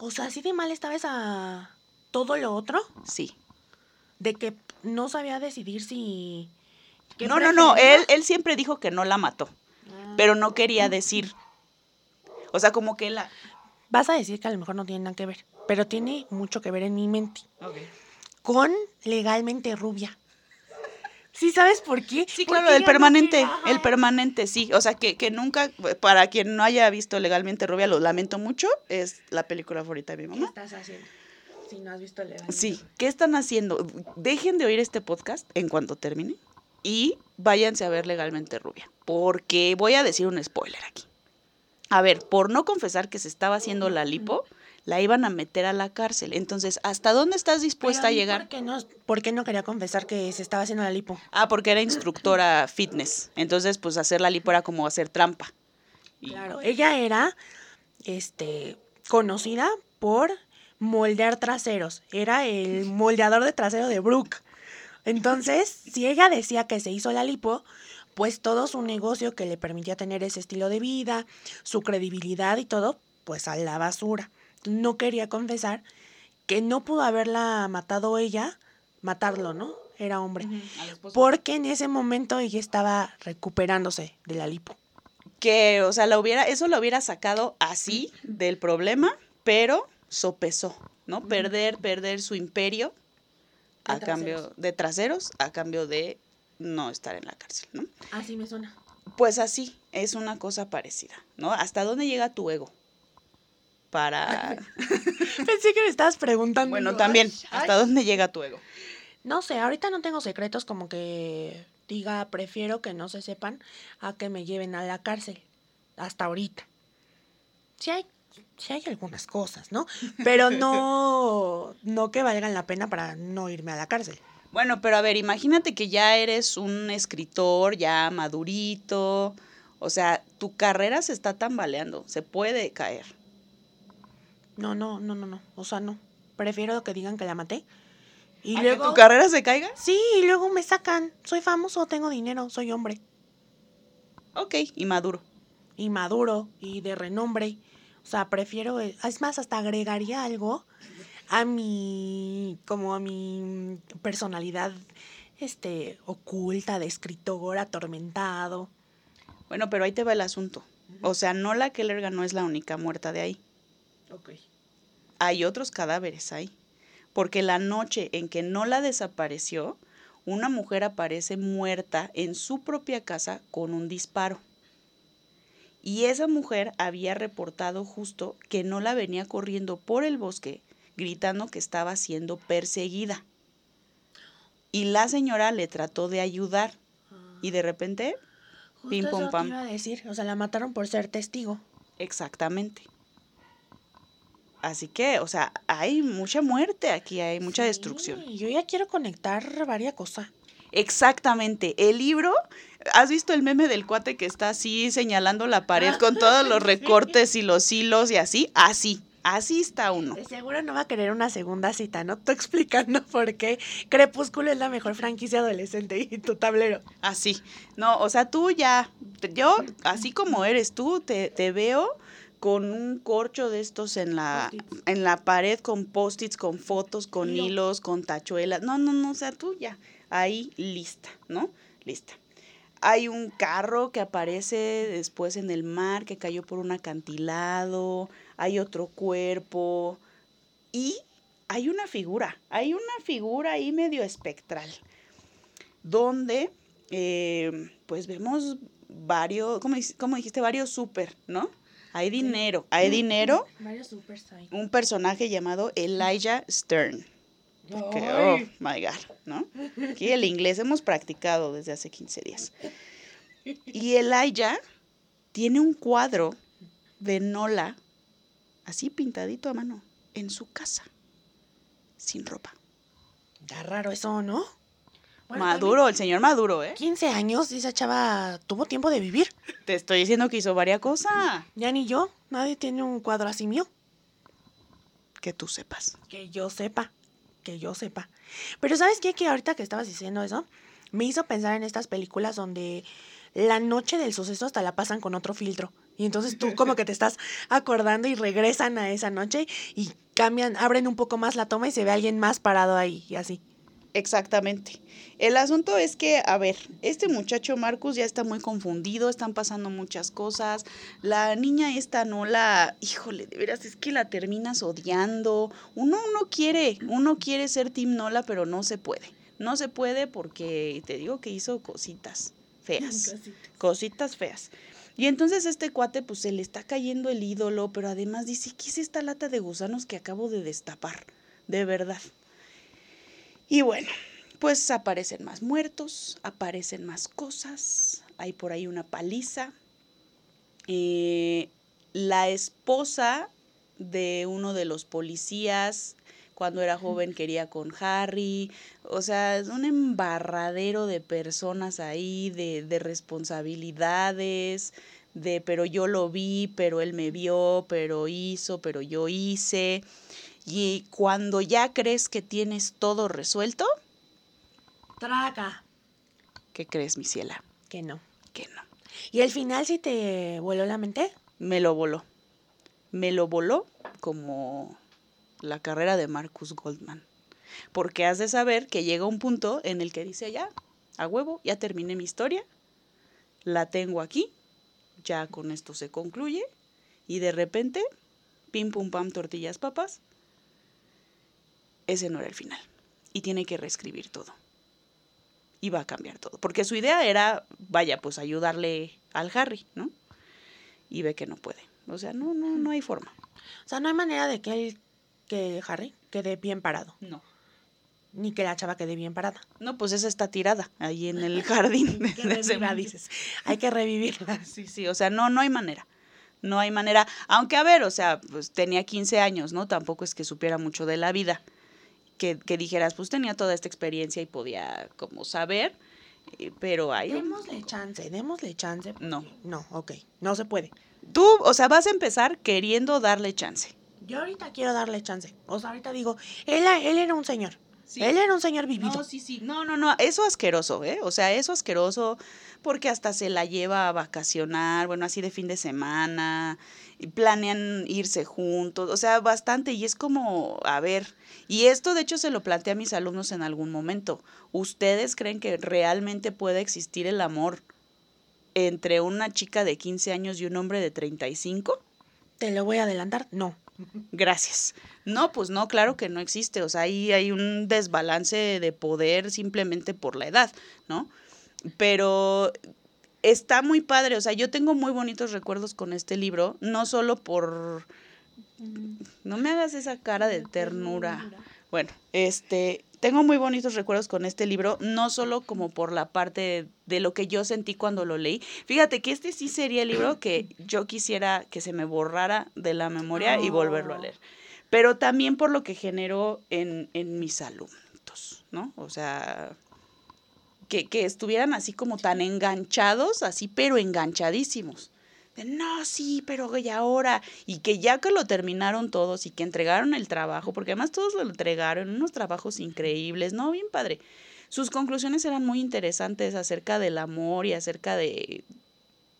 O sea, así de mal estaba esa. todo lo otro, Sí. de que no sabía decidir si. No, no, no. Él, él siempre dijo que no la mató, Ah. pero no quería decir. O sea, como que la. Vas a decir que a lo mejor no tiene nada que ver, pero tiene mucho que ver en mi mente. Con legalmente rubia. ¿Sí sabes por qué? Sí, claro, el permanente, el permanente, sí. O sea, que, que nunca, para quien no haya visto legalmente Rubia, lo lamento mucho, es la película favorita de mi ¿Qué mamá. estás haciendo? Si no has visto legalmente. Sí, ¿qué están haciendo? Dejen de oír este podcast en cuanto termine y váyanse a ver legalmente Rubia, porque voy a decir un spoiler aquí. A ver, por no confesar que se estaba haciendo la lipo, la iban a meter a la cárcel. Entonces, ¿hasta dónde estás dispuesta a llegar? ¿por qué, no, ¿Por qué no quería confesar que se estaba haciendo la lipo? Ah, porque era instructora fitness. Entonces, pues hacer la lipo era como hacer trampa. Y- Claro, ella era este conocida por moldear traseros. Era el moldeador de trasero de Brooke. Entonces, si ella decía que se hizo la lipo, pues todo su negocio que le permitía tener ese estilo de vida, su credibilidad y todo, pues a la basura. No quería confesar que no pudo haberla matado ella, matarlo, ¿no? Era hombre. Porque en ese momento ella estaba recuperándose de la lipo. que, o sea, la hubiera, eso lo hubiera sacado así del problema, pero sopesó, ¿no? Perder, perder su imperio De a cambio de traseros, a cambio de no estar en la cárcel, ¿no? Así me suena. Pues así, es una cosa parecida, ¿no? ¿Hasta dónde llega tu ego? Para... Pensé que me estabas preguntando. bueno, también, ¿hasta dónde llega tu ego? No sé, ahorita no tengo secretos como que diga, prefiero que no se sepan a que me lleven a la cárcel. Hasta ahorita. Sí hay, sí hay algunas cosas, ¿no? Pero no, no que valgan la pena para no irme a la cárcel. Bueno, pero a ver, imagínate que ya eres un escritor ya madurito, o sea, tu carrera se está tambaleando, se puede caer. No, no, no, no, no. O sea, no. Prefiero que digan que la maté. Y ¿A que luego. tu carrera se caiga? Sí, y luego me sacan. Soy famoso, tengo dinero, soy hombre. Ok, y maduro. y maduro y de renombre. O sea, prefiero, eh, es más, hasta agregaría algo a mi, como a mi personalidad, este, oculta de escritor atormentado. Bueno, pero ahí te va el asunto. O sea, no la Kellergan no es la única muerta de ahí. Ok. Hay otros cadáveres ahí. Porque la noche en que no la desapareció, una mujer aparece muerta en su propia casa con un disparo. Y esa mujer había reportado justo que no la venía corriendo por el bosque, gritando que estaba siendo perseguida. Y la señora le trató de ayudar. Y de repente, Justo Pim, te pam. iba a decir, o sea, la mataron por ser testigo. exactamente. Así que, o sea, hay mucha muerte aquí, hay mucha destrucción. Sí, yo ya quiero conectar varias cosas. Exactamente. El libro, ¿has visto el meme del cuate que está así señalando la pared con todos los recortes y los hilos y así? Así, así está uno. De seguro no va a querer una segunda cita, ¿no? Tú explicando por qué Crepúsculo es la mejor franquicia adolescente y tu tablero. Así. No, o sea, tú ya, yo, así como eres tú, te, te veo con un corcho de estos en la, en la pared con post-its, con fotos, con Hilo. hilos, con tachuelas. No, no, no, o sea, tú ya, ahí lista, ¿no? Lista. Hay un carro que aparece después en el mar, que cayó por un acantilado, hay otro cuerpo y hay una figura, hay una figura ahí medio espectral, donde eh, pues vemos varios, ¿cómo, dic- cómo dijiste? Varios súper, ¿no? Hay dinero, hay dinero, un personaje llamado Elijah Stern. Que, oh my God, ¿no? Aquí el inglés hemos practicado desde hace 15 días. Y Elijah tiene un cuadro de Nola, así pintadito a mano, en su casa, sin ropa. Está raro eso, ¿no? Bueno, Maduro, el señor Maduro, ¿eh? también 15 años y esa chava tuvo tiempo de vivir. Te estoy diciendo que hizo varias cosas. Ya ni yo. Nadie tiene un cuadro así mío. Que tú sepas. Que yo sepa. Que yo sepa. Pero ¿sabes qué? Que ahorita que estabas diciendo eso, me hizo pensar en estas películas donde la noche del suceso hasta la pasan con otro filtro. Y entonces tú como que te estás acordando y regresan a esa noche y cambian, abren un poco más la toma y se ve alguien más parado ahí y así. Exactamente. El asunto es que, a ver, este muchacho Marcus ya está muy confundido, están pasando muchas cosas. La niña esta no la, híjole, de veras es que la terminas odiando. Uno uno quiere, uno quiere ser Team Nola, pero no se puede. No se puede porque te digo que hizo cositas feas. Cositas feas. Y entonces este cuate pues se le está cayendo el ídolo, pero además dice, ¿qué es esta lata de gusanos que acabo de destapar? De verdad. Y bueno, pues aparecen más muertos, aparecen más cosas, hay por ahí una paliza. Eh, la esposa de uno de los policías, cuando era joven quería con Harry, o sea, es un embarradero de personas ahí, de, de responsabilidades, de pero yo lo vi, pero él me vio, pero hizo, pero yo hice. Y cuando ya crees que tienes todo resuelto, Traga. ¿qué crees, mi ciela? Que no. Que no. ¿Y el final sí te voló la mente? Me lo voló. Me lo voló como la carrera de Marcus Goldman. Porque has de saber que llega un punto en el que dice ya, a huevo, ya terminé mi historia, la tengo aquí, ya con esto se concluye, y de repente, pim pum pam, tortillas papas, ese no era el final. Y tiene que reescribir todo. Y va a cambiar todo. Porque su idea era, vaya, pues ayudarle al Harry, ¿no? Y ve que no puede. O sea, no, no, no hay forma. O sea, no hay manera de que él, que Harry quede bien parado, No. ni que la chava quede bien parada. No, pues esa está tirada ahí en el jardín. De mundo. dices. Hay que revivirla. Sí, sí, o sea, no, no hay manera. No hay manera. Aunque, a ver, o sea, pues tenía 15 años, ¿no? Tampoco es que supiera mucho de la vida. Que, que dijeras, pues tenía toda esta experiencia y podía como saber, eh, pero hay... Démosle chance, démosle chance. No. No, ok. No se puede. Tú, o sea, vas a empezar queriendo darle chance. Yo ahorita quiero darle chance. O sea, ahorita digo, él, él era un señor. Sí. Él era un señor vivido. No, sí, sí. No, no, no. Eso asqueroso, ¿eh? O sea, eso asqueroso porque hasta se la lleva a vacacionar, bueno, así de fin de semana, y planean irse juntos, o sea, bastante. Y es como, a ver, y esto de hecho se lo planteé a mis alumnos en algún momento. ¿Ustedes creen que realmente puede existir el amor entre una chica de 15 años y un hombre de 35? Te lo voy a adelantar. No. Gracias. No, pues no, claro que no existe. O sea, ahí hay un desbalance de poder simplemente por la edad, ¿no? Pero está muy padre. O sea, yo tengo muy bonitos recuerdos con este libro, no solo por... No me hagas esa cara de ternura. Bueno, este, tengo muy bonitos recuerdos con este libro, no solo como por la parte de lo que yo sentí cuando lo leí. Fíjate que este sí sería el libro que yo quisiera que se me borrara de la memoria y volverlo a leer. Pero también por lo que generó en, en mis alumnos, ¿no? O sea, que, que estuvieran así como tan enganchados, así, pero enganchadísimos. De, no, sí, pero y ahora, y que ya que lo terminaron todos y que entregaron el trabajo, porque además todos lo entregaron, unos trabajos increíbles, ¿no? Bien padre. Sus conclusiones eran muy interesantes acerca del amor y acerca de...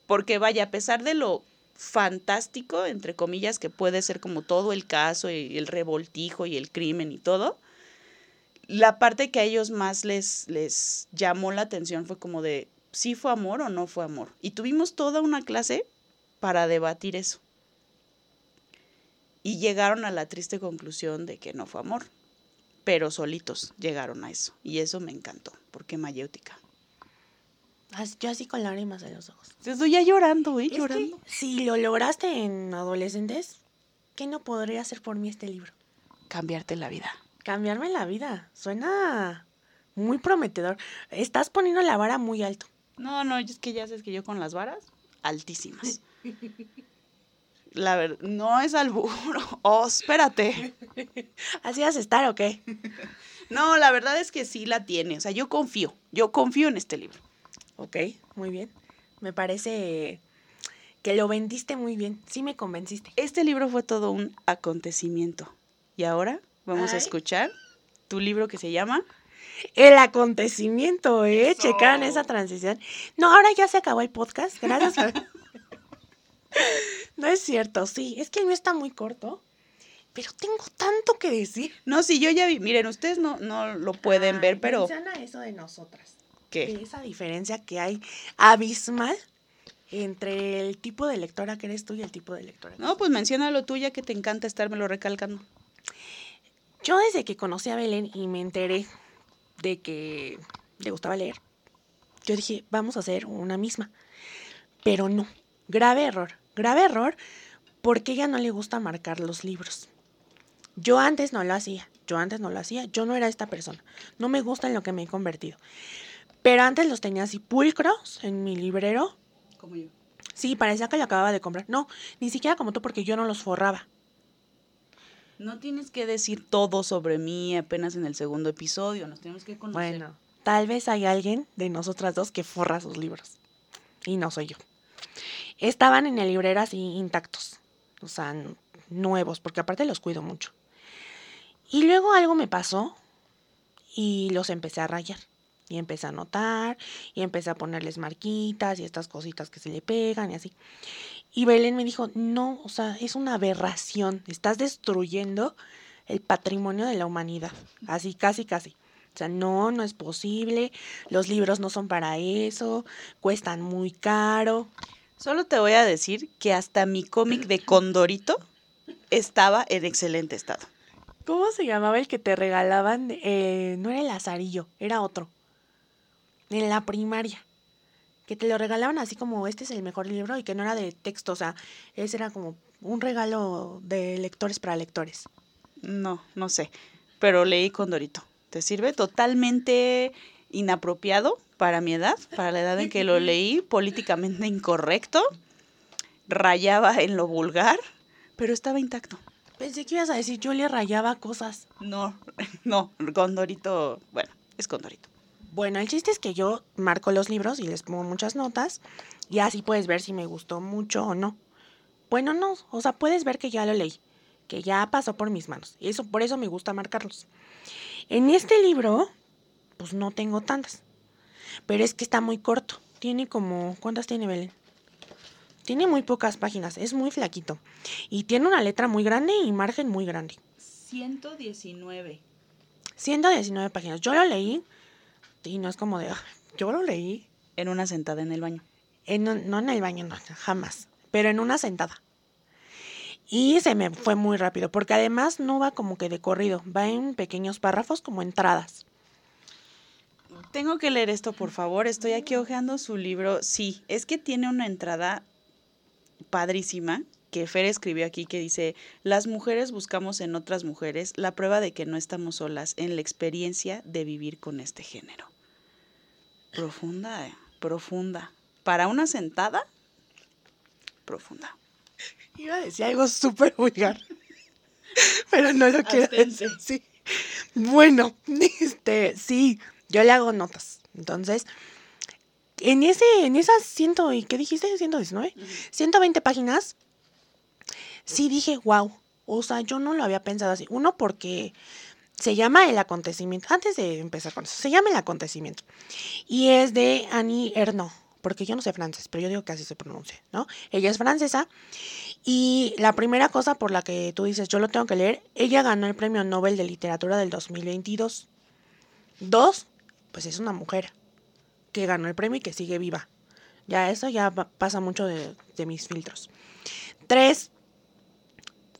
Porque vaya, a pesar de lo fantástico, entre comillas, que puede ser como todo el caso y el revoltijo y el crimen y todo, la parte que a ellos más les, les llamó la atención fue como de, ¿sí fue amor o no fue amor? Y tuvimos toda una clase para debatir eso. Y llegaron a la triste conclusión de que no fue amor, pero solitos llegaron a eso. Y eso me encantó, porque mayéutica. Yo así con lágrimas en los ojos. Estoy ya llorando, ¿eh? Que Llorando. si lo lograste en adolescentes, ¿qué no podría hacer por mí este libro? Cambiarte la vida. Cambiarme la vida. Suena muy prometedor. Estás poniendo la vara muy alto. No, no, es que ya sabes que yo con las varas, altísimas. La verdad, no es albur. Oh, espérate. ¿Así vas a estar o qué? No, la verdad es que sí la tiene. O sea, yo confío. Yo confío en este libro. Ok, muy bien. Me parece que lo vendiste muy bien. Sí me convenciste. Este libro fue todo un acontecimiento. Y ahora vamos a escuchar tu libro que se llama El acontecimiento, ¿eh? Eso. Checaron esa transición. No, ahora ya se acabó el podcast. Gracias. no es cierto, sí. Es que mío está muy corto. Pero tengo tanto que decir. No, sí, yo ya vi. Miren, ustedes no, no lo pueden Ay, ver, pero. Eso de nosotras. Esa diferencia que hay abismal entre el tipo de lectora que eres tú y el tipo de lectora que No, pues menciónalo tú ya que te encanta estármelo recalcando. Yo desde que conocí a Belén y me enteré de que le gustaba leer, yo dije, vamos a hacer una misma. Pero no, grave error, grave error porque ella no le gusta marcar los libros. Yo antes no lo hacía, yo antes no lo hacía, yo no era esta persona. No me gusta en lo que me he convertido. Pero antes los tenía así pulcros en mi librero. Como yo. Sí, parecía que lo acababa de comprar. No, ni siquiera como tú porque yo no los forraba. No tienes que decir todo sobre mí apenas en el segundo episodio. Nos tenemos que conocer. Bueno, tal vez hay alguien de nosotras dos que forra sus libros. Y no soy yo. Estaban en el librero así intactos. O sea, nuevos, porque aparte los cuido mucho. Y luego algo me pasó y los empecé a rayar. Y empecé a anotar, y empecé a ponerles marquitas y estas cositas que se le pegan y así. Y Belén me dijo, no, o sea, es una aberración, estás destruyendo el patrimonio de la humanidad. Así, casi, casi. O sea, no, no es posible, los libros no son para eso, cuestan muy caro. Solo te voy a decir que hasta mi cómic de Condorito estaba en excelente estado. ¿Cómo se llamaba el que te regalaban? Eh, no era el azarillo, era otro. En la primaria. que te lo regalaban así como este es el mejor libro y que no era de texto, o sea, ese era como un regalo de lectores para lectores. No, no sé, pero leí Condorito. ¿Te sirve? Totalmente inapropiado para mi edad, para la edad en que lo leí, políticamente incorrecto, rayaba en lo vulgar, pero estaba intacto. Pensé que ibas a decir, yo le rayaba cosas. No, no, Condorito, bueno, es Condorito. Bueno, el chiste es que yo marco los libros y les pongo muchas notas y así puedes ver si me gustó mucho o no. Bueno, no, o sea, puedes ver que ya lo leí, que ya pasó por mis manos. Y eso, por eso me gusta marcarlos. En este libro, pues no tengo tantas. Pero es que está muy corto. Tiene como, ¿cuántas tiene Belén? Tiene muy pocas páginas, es muy flaquito. Y tiene una letra muy grande y margen muy grande. 119. 119 páginas. Yo lo leí y no es como de, "Ah, yo lo leí. En una sentada en el baño. En un- no en el baño, no, jamás. Pero en una sentada. Y se me fue muy rápido, porque además no va como que de corrido, va en pequeños párrafos como entradas. Tengo que leer esto, por favor. Estoy aquí hojeando su libro. Sí, es que tiene una entrada padrísima que Fer escribió aquí que dice, las mujeres buscamos en otras mujeres la prueba de que no estamos solas en la experiencia de vivir con este género. Profunda, eh, profunda. Para una sentada, profunda. Iba a decir algo súper vulgar, pero no lo quiero decir. Sí. Bueno, este, sí, yo le hago notas. Entonces, en ese, en esas ciento, ¿y qué dijiste? 119, 120 páginas, sí dije, wow. O sea, yo no lo había pensado así. Uno, porque se llama El Acontecimiento. Antes de empezar con eso, se llama El Acontecimiento. Y es de Annie Ernaux, porque yo no sé francés, pero yo digo que así se pronuncia, ¿no? Ella es francesa. Y la primera cosa por la que tú dices, yo lo tengo que leer, ella ganó el Premio Nobel de Literatura del 2022. Dos, pues es una mujer que ganó el premio y que sigue viva. Ya eso ya pa- pasa mucho de, de mis filtros. Tres,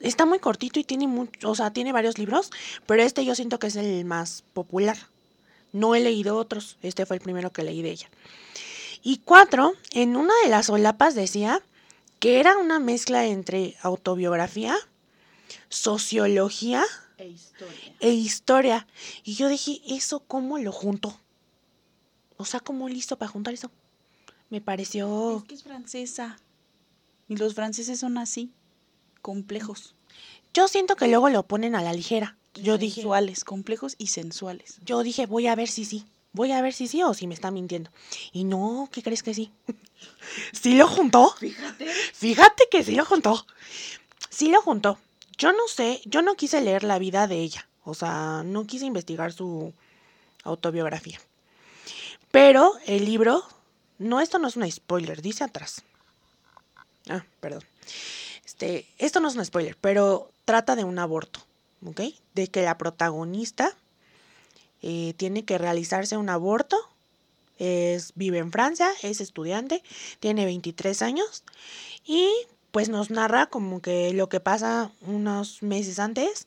está muy cortito y tiene mucho, o sea, tiene varios libros, pero este yo siento que es el más popular. No he leído otros, este fue el primero que leí de ella. Y cuatro, en una de las solapas decía que era una mezcla entre autobiografía, sociología E historia. e historia. Y yo dije, ¿eso cómo lo junto? O sea, ¿cómo listo para juntar eso? Me pareció... Es que es francesa. Y los franceses son así, complejos. Yo siento que luego lo ponen a la ligera. Yo dije, sensuales, complejos y sensuales. yo dije, voy a ver si sí. Voy a ver si sí o si me está mintiendo. Y no, ¿qué crees que sí? ¿Sí lo juntó? Fíjate. Fíjate que sí lo juntó. Sí lo juntó. Yo no sé, yo no quise leer la vida de ella. O sea, no quise investigar su autobiografía. Pero el libro, no, esto no es un spoiler, dice atrás. Ah, perdón. Este, esto no es un spoiler, pero trata de un aborto, ¿ok? De que la protagonista eh, tiene que realizarse un aborto. Es, vive en Francia, es estudiante, tiene 23 años y pues nos narra como que lo que pasa unos meses antes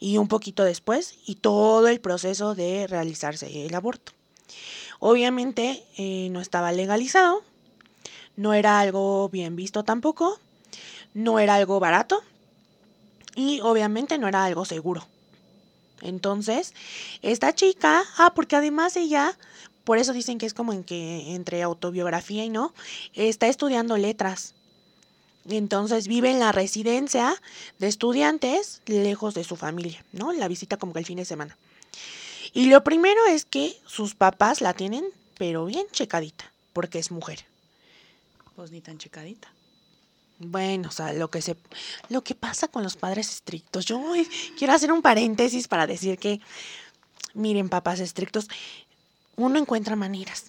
y un poquito después y todo el proceso de realizarse el aborto. Obviamente eh, no estaba legalizado, no era algo bien visto tampoco, no era algo barato y obviamente no era algo seguro. Entonces, esta chica, ah, porque además ella, por eso dicen que es como en que entre autobiografía y no, está estudiando letras. Entonces vive en la residencia de estudiantes lejos de su familia, ¿no? La visita como que el fin de semana. Y lo primero es que sus papás la tienen, pero bien checadita, porque es mujer. Pues ni tan checadita. Bueno, o sea, lo que se lo que pasa con los padres estrictos. Yo quiero hacer un paréntesis para decir que miren, papás estrictos, uno encuentra maneras.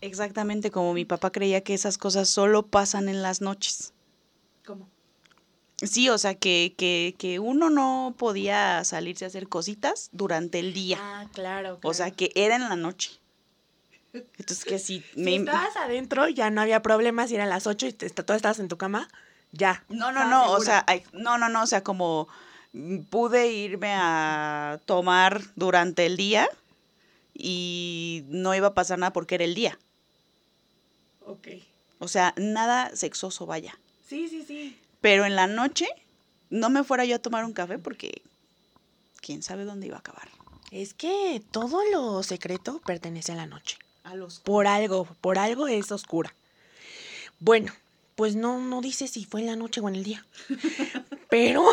Exactamente como mi papá creía que esas cosas solo pasan en las noches. ¿Cómo? Sí, o sea, que, que, que uno no podía salirse a hacer cositas durante el día. Ah, claro. O sea, que era en la noche. Entonces, que si si me... estabas adentro ya no había problema si eran las 8 y te, estabas en tu cama, ya. No, no, no, o sea, ay, no, no, no, o sea, como pude irme a tomar durante el día y no iba a pasar nada porque era el día. Ok. O sea, nada sexoso, vaya. Sí, sí, sí. Pero en la noche no me fuera yo a tomar un café porque quién sabe dónde iba a acabar. Es que todo lo secreto pertenece a la noche. A los Por algo, por algo es oscura. Bueno, pues no, no dice si fue en la noche o en el día. Pero,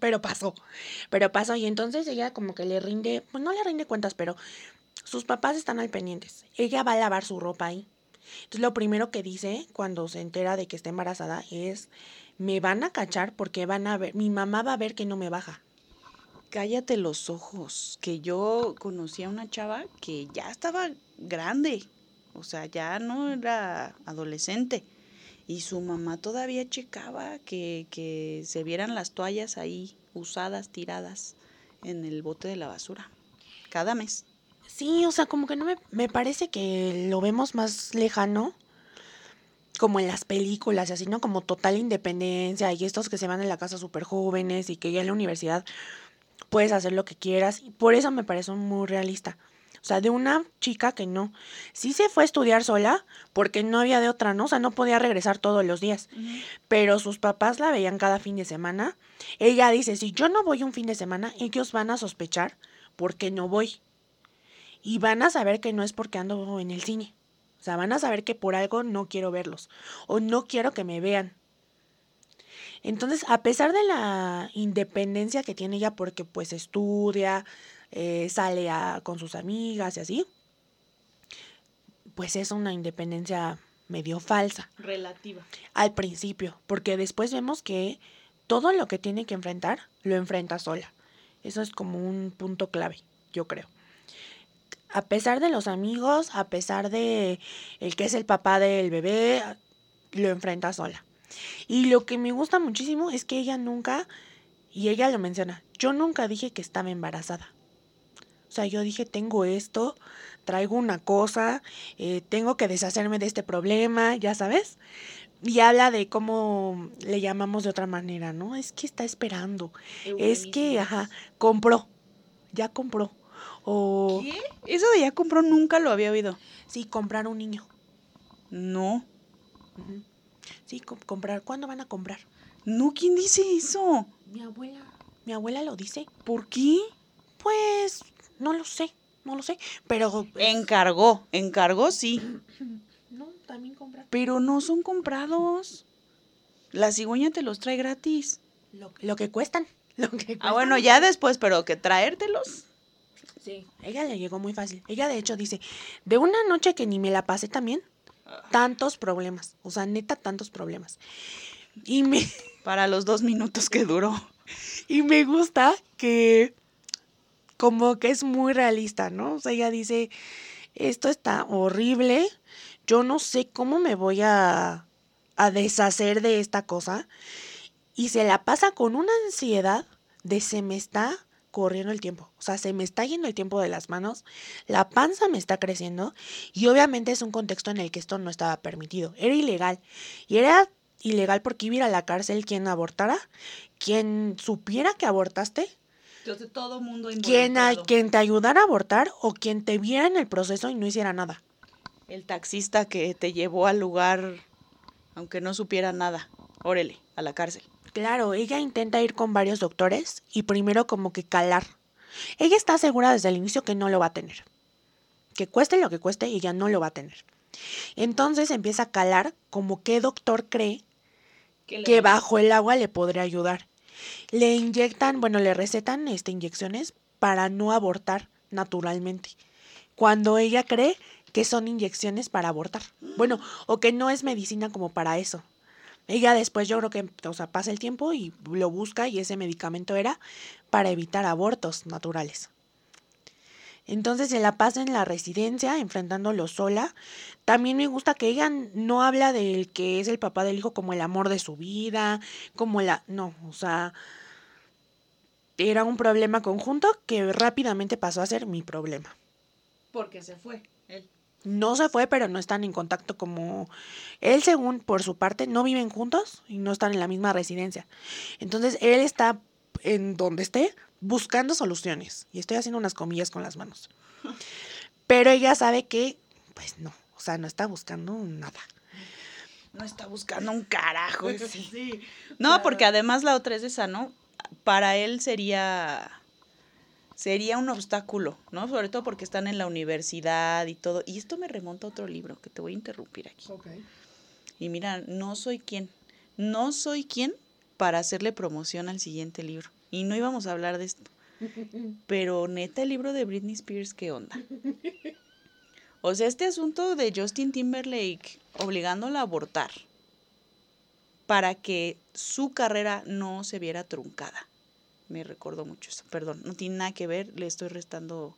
pero pasó. Pero pasó. Y entonces ella como que le rinde, pues no le rinde cuentas, pero sus papás están al pendientes. Ella va a lavar su ropa ahí. Entonces lo primero que dice cuando se entera de que está embarazada es, me van a cachar porque van a ver, mi mamá va a ver que no me baja. Cállate los ojos, que yo conocí a una chava que ya estaba grande, o sea, ya no era adolescente, y su mamá todavía checaba que, que se vieran las toallas ahí usadas, tiradas en el bote de la basura, cada mes. Sí, o sea, como que no me, me parece que lo vemos más lejano, como en las películas así, ¿no? Como total independencia y estos que se van a la casa súper jóvenes y que ya en la universidad puedes hacer lo que quieras. Y por eso me parece muy realista. O sea, de una chica que no. Sí se fue a estudiar sola porque no había de otra, ¿no? O sea, no podía regresar todos los días. Pero sus papás la veían cada fin de semana. Ella dice, si yo no voy un fin de semana, ellos van a sospechar porque no voy. Y van a saber que no es porque ando en el cine. O sea, van a saber que por algo no quiero verlos. O no quiero que me vean. Entonces, a pesar de la independencia que tiene ella porque pues estudia, eh, sale a- con sus amigas y así, pues es una independencia medio falsa Relativa. al principio, porque después vemos que todo lo que tiene que enfrentar lo enfrenta sola. Eso es como un punto clave, yo creo. A pesar de los amigos, a pesar de el que es el papá del bebé, lo enfrenta sola. Y lo que me gusta muchísimo es que ella nunca, y ella lo menciona, yo nunca dije que estaba embarazada. O sea, yo dije, tengo esto, traigo una cosa, eh, tengo que deshacerme de este problema, ya sabes. Y habla de cómo le llamamos de otra manera, ¿no? Es que está esperando. Es que, ajá, compró. Ya compró. O ¿Qué? Eso de ya compró nunca lo había oído. sí, comprar un niño. No. Sí, co- comprar. ¿Cuándo van a comprar? No, ¿quién dice eso? Mi abuela. Mi abuela lo dice. ¿Por qué? Pues no lo sé, no lo sé. Pero Encargó, encargó sí, no, también pero no son comprados. La cigüeña te los trae gratis. Lo, lo que cuestan. Lo que Ah, cuestan. bueno, ya después, pero que traértelos. Sí, ella le llegó muy fácil. Ella de hecho dice, de una noche que ni me la pasé también, tantos problemas. O sea, neta, tantos problemas. Y me, Para los dos minutos que duró. y me gusta que como que es muy realista, ¿no? O sea, ella dice, esto está horrible, yo no sé cómo me voy a, a deshacer de esta cosa. Y se la pasa con una ansiedad de se me está corriendo el tiempo. O sea, se me está yendo el tiempo de las manos, la panza me está creciendo y obviamente es un contexto en el que esto no estaba permitido. Era ilegal. Y era ilegal porque iba a ir a la cárcel quien abortara, quien supiera que abortaste, Entonces todo mundo quien te ayudara a abortar o quien te viera en el proceso y no hiciera nada. El taxista que te llevó al lugar, aunque no supiera nada. Órale, a la cárcel. Claro, ella intenta ir con varios doctores y primero como que calar. Ella está segura desde el inicio que no lo va a tener. Que cueste lo que cueste, ella no lo va a tener. Entonces empieza a calar como qué doctor cree que bajo el agua le podría ayudar. Le inyectan, bueno, le recetan este, inyecciones para no abortar naturalmente. Cuando ella cree que son inyecciones para abortar. Bueno, o que no es medicina como para eso. Ella después yo creo que, o sea, pasa el tiempo y lo busca y ese medicamento era para evitar abortos naturales. Entonces se la pasa en la residencia enfrentándolo sola. También me gusta que ella no habla del que es el papá del hijo como el amor de su vida, como la... No, o sea, era un problema conjunto que rápidamente pasó a ser mi problema. Porque se fue él. No se fue, pero no están en contacto como... Él, según por su parte, no viven juntos y no están en la misma residencia. Entonces, él está en donde esté buscando soluciones. Y estoy haciendo unas comillas con las manos. Pero ella sabe que, pues no. O sea, no está buscando nada. No está buscando un carajo. ese. Sí. No, porque además la otra es esa, ¿no? Para él sería sería un obstáculo, ¿no? Sobre todo porque están en la universidad y todo. Y esto me remonta a otro libro que te voy a interrumpir aquí. Y mira, no soy quien, no soy quien para hacerle promoción al siguiente libro. Y no íbamos a hablar de esto. Pero neta, el libro de Britney Spears, ¿qué onda? O sea, este asunto de Justin Timberlake obligándola a abortar para que su carrera no se viera truncada. Me recordó mucho eso. Perdón, no tiene nada que ver, le estoy restando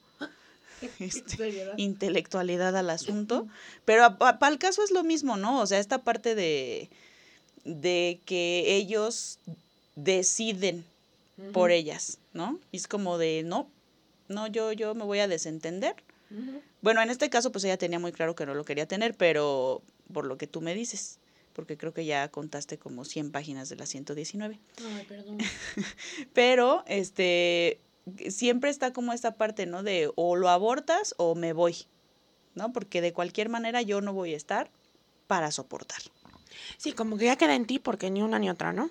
este, intelectualidad al asunto. Pero para el caso es lo mismo, ¿no? O sea, esta parte de, de que ellos deciden por ellas, ¿no? Y es como de, no, no, yo, yo me voy a desentender. Bueno, en este caso, pues ella tenía muy claro que no lo quería tener, pero por lo que tú me dices, porque creo que ya contaste como 100 páginas de la 119. Ay, perdón. Pero, este, siempre está como esta parte, ¿no? De o lo abortas o me voy, ¿no? Porque de cualquier manera yo no voy a estar para soportar. Sí, como que ya queda en ti porque ni una ni otra, ¿no?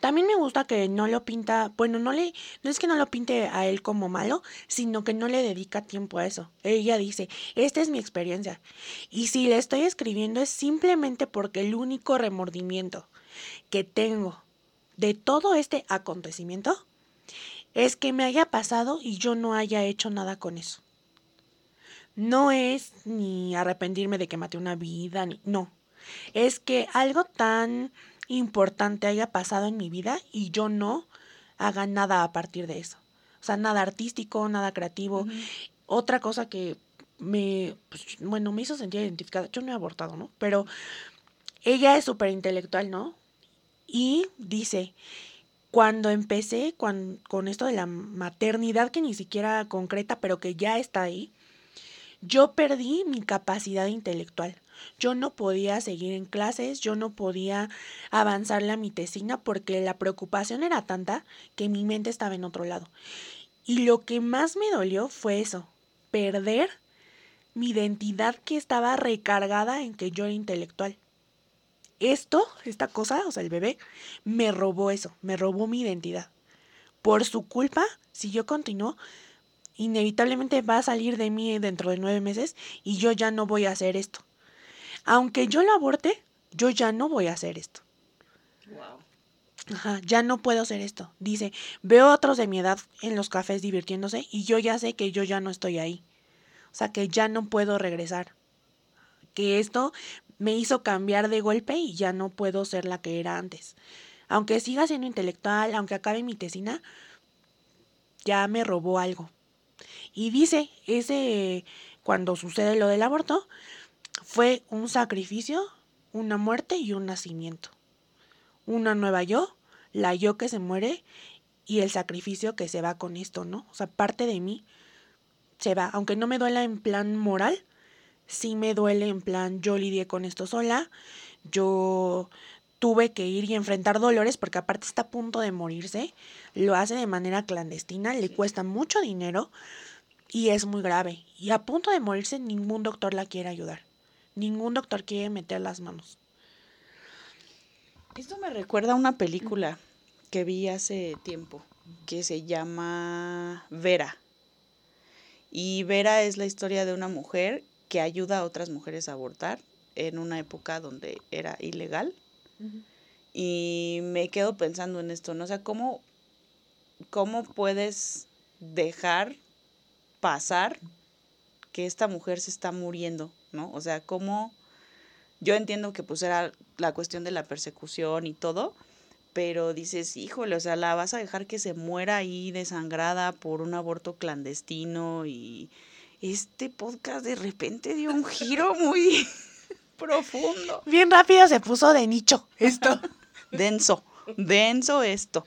También me gusta que no lo pinta, bueno, no le, no es que no lo pinte a él como malo, sino que no le dedica tiempo a eso. Ella dice, esta es mi experiencia. Y si le estoy escribiendo es simplemente porque el único remordimiento que tengo de todo este acontecimiento es que me haya pasado y yo no haya hecho nada con eso. No es ni arrepentirme de que maté una vida, ni no es que algo tan importante haya pasado en mi vida y yo no haga nada a partir de eso. O sea, nada artístico, nada creativo. Otra cosa que me, pues, bueno, me hizo sentir identificada. Yo no he abortado, ¿no? Pero ella es súper intelectual, ¿no? Y dice, cuando empecé con, con esto de la maternidad, que ni siquiera concreta, pero que ya está ahí, yo perdí mi capacidad intelectual. Yo no podía seguir en clases, yo no podía avanzar la mi tesina porque la preocupación era tanta que mi mente estaba en otro lado. Y lo que más me dolió fue eso, perder mi identidad que estaba recargada en que yo era intelectual. Esto, esta cosa, o sea, el bebé, me robó eso, me robó mi identidad. Por su culpa, si yo continúo, inevitablemente va a salir de mí dentro de nueve meses y yo ya no voy a hacer esto aunque yo lo aborte, yo ya no voy a hacer esto. Ajá, ya no puedo hacer esto. Dice, veo a otros de mi edad en los cafés divirtiéndose y yo ya sé que yo ya no estoy ahí. O sea, que ya no puedo regresar. Que esto me hizo cambiar de golpe y ya no puedo ser la que era antes. Aunque siga siendo intelectual, aunque acabe mi tesina, ya me robó algo. Y dice, ese, cuando sucede lo del aborto, fue un sacrificio, una muerte y un nacimiento. Una nueva yo, la yo que se muere y el sacrificio que se va con esto, ¿no? O sea, parte de mí se va, aunque no me duela en plan moral, sí me duele en plan yo lidié con esto sola, yo tuve que ir y enfrentar dolores porque aparte está a punto de morirse, lo hace de manera clandestina, le cuesta mucho dinero y es muy grave. Y a punto de morirse ningún doctor la quiere ayudar. Ningún doctor quiere meter las manos. Esto me recuerda a una película que vi hace tiempo que se llama Vera. Y Vera es la historia de una mujer que ayuda a otras mujeres a abortar en una época donde era ilegal. Y me quedo pensando en esto, ¿no? O sea, ¿cómo, cómo puedes dejar pasar que esta mujer se está muriendo ¿no? O sea, cómo yo entiendo que pues era la cuestión de la persecución y todo, pero dices, híjole, o sea, la vas a dejar que se muera ahí desangrada por un aborto clandestino y este podcast de repente dio un giro muy profundo. Bien rápido se puso de nicho esto. denso, denso esto.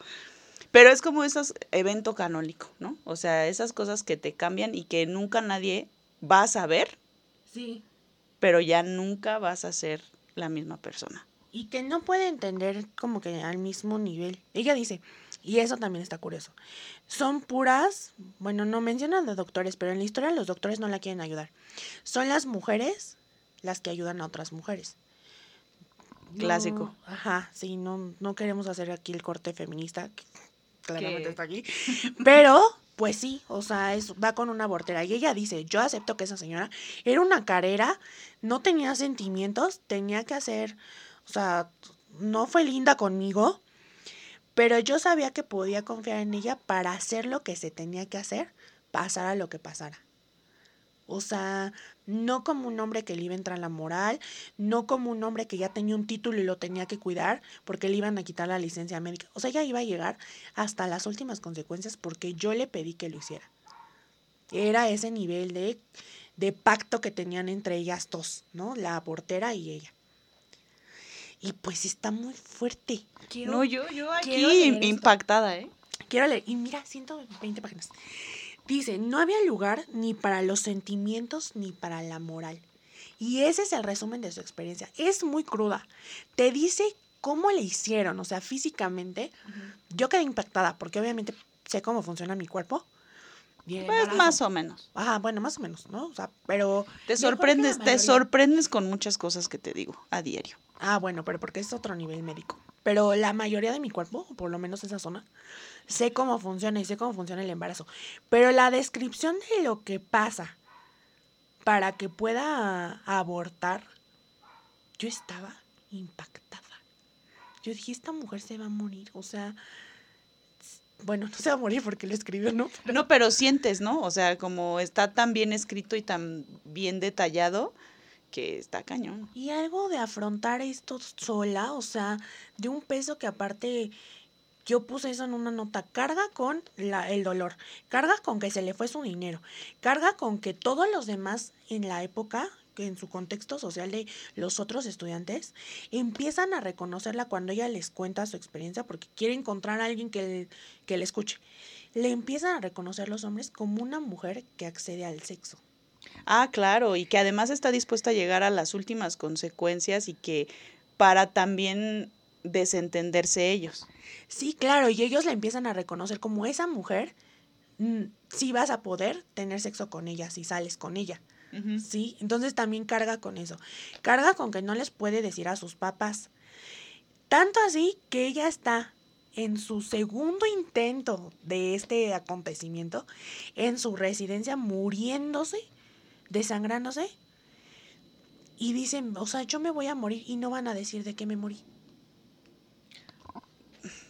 Pero es como esos evento canónico, ¿no? O sea, esas cosas que te cambian y que nunca nadie va a saber. Sí pero ya nunca vas a ser la misma persona. Y que no puede entender como que al mismo nivel. Ella dice, y eso también está curioso, son puras, bueno, no mencionan de doctores, pero en la historia los doctores no la quieren ayudar. Son las mujeres las que ayudan a otras mujeres. Clásico. No, ajá, sí, no, no queremos hacer aquí el corte feminista, que claramente está aquí. Pero, pues sí, o sea, va con una abortera. Y ella dice, yo acepto que esa señora era una carera, no tenía sentimientos, tenía que hacer, o sea, no fue linda conmigo, pero yo sabía que podía confiar en ella para hacer lo que se tenía que hacer, pasara lo que pasara. O sea, no como un hombre que le iba a entrar la moral, no como un hombre que ya tenía un título y lo tenía que cuidar porque le iban a quitar la licencia médica. O sea, ella iba a llegar hasta las últimas consecuencias porque yo le pedí que lo hiciera. Era ese nivel de, de pacto que tenían entre ellas dos, ¿no? La abortera y ella. Y pues está muy fuerte. Quiero, No, yo, yo aquí impactada, ¿eh? Quiero leer. Y mira, 120 páginas. Dice, no había lugar ni para los sentimientos ni para la moral. Y ese es el resumen de su experiencia. Es muy cruda. Te dice cómo le hicieron, o sea, físicamente. Yo quedé impactada porque obviamente sé cómo funciona mi cuerpo. Pues más o menos. Ajá, bueno, más o menos, ¿no? O sea, pero... Te sorprendes, te sorprendes con muchas cosas que te digo a diario. Ah, bueno, pero porque es otro nivel médico. Pero la mayoría de mi cuerpo, o por lo menos esa zona, sé cómo funciona y sé cómo funciona el embarazo. Pero la descripción de lo que pasa para que pueda abortar, yo estaba impactada. Yo dije, esta mujer se va a morir. O sea, bueno, no se va a morir porque lo escribió, ¿no? No, pero sientes, ¿no? O sea, como está tan bien escrito y tan bien detallado que está cañón. Y algo de afrontar esto sola, o sea, de un peso que aparte yo puse eso en una nota, carga con la, el dolor, carga con que se le fue su dinero, carga con que todos los demás en la época, en su contexto social de los otros estudiantes, empiezan a reconocerla cuando ella les cuenta su experiencia porque quiere encontrar a alguien que, que le escuche. Le empiezan a reconocer los hombres como una mujer que accede al sexo. Ah, claro, y que además está dispuesta a llegar a las últimas consecuencias y que para también desentenderse ellos. Sí, claro, y ellos la empiezan a reconocer como esa mujer, mm, sí vas a poder tener sexo con ella si sales con ella, ¿sí? Entonces también carga con eso. Carga con que no les puede decir a sus papás. Tanto así que ella está en su segundo intento de este acontecimiento, en su residencia, muriéndose, desangrándose, y dicen, o sea, yo me voy a morir y no van a decir de qué me morí.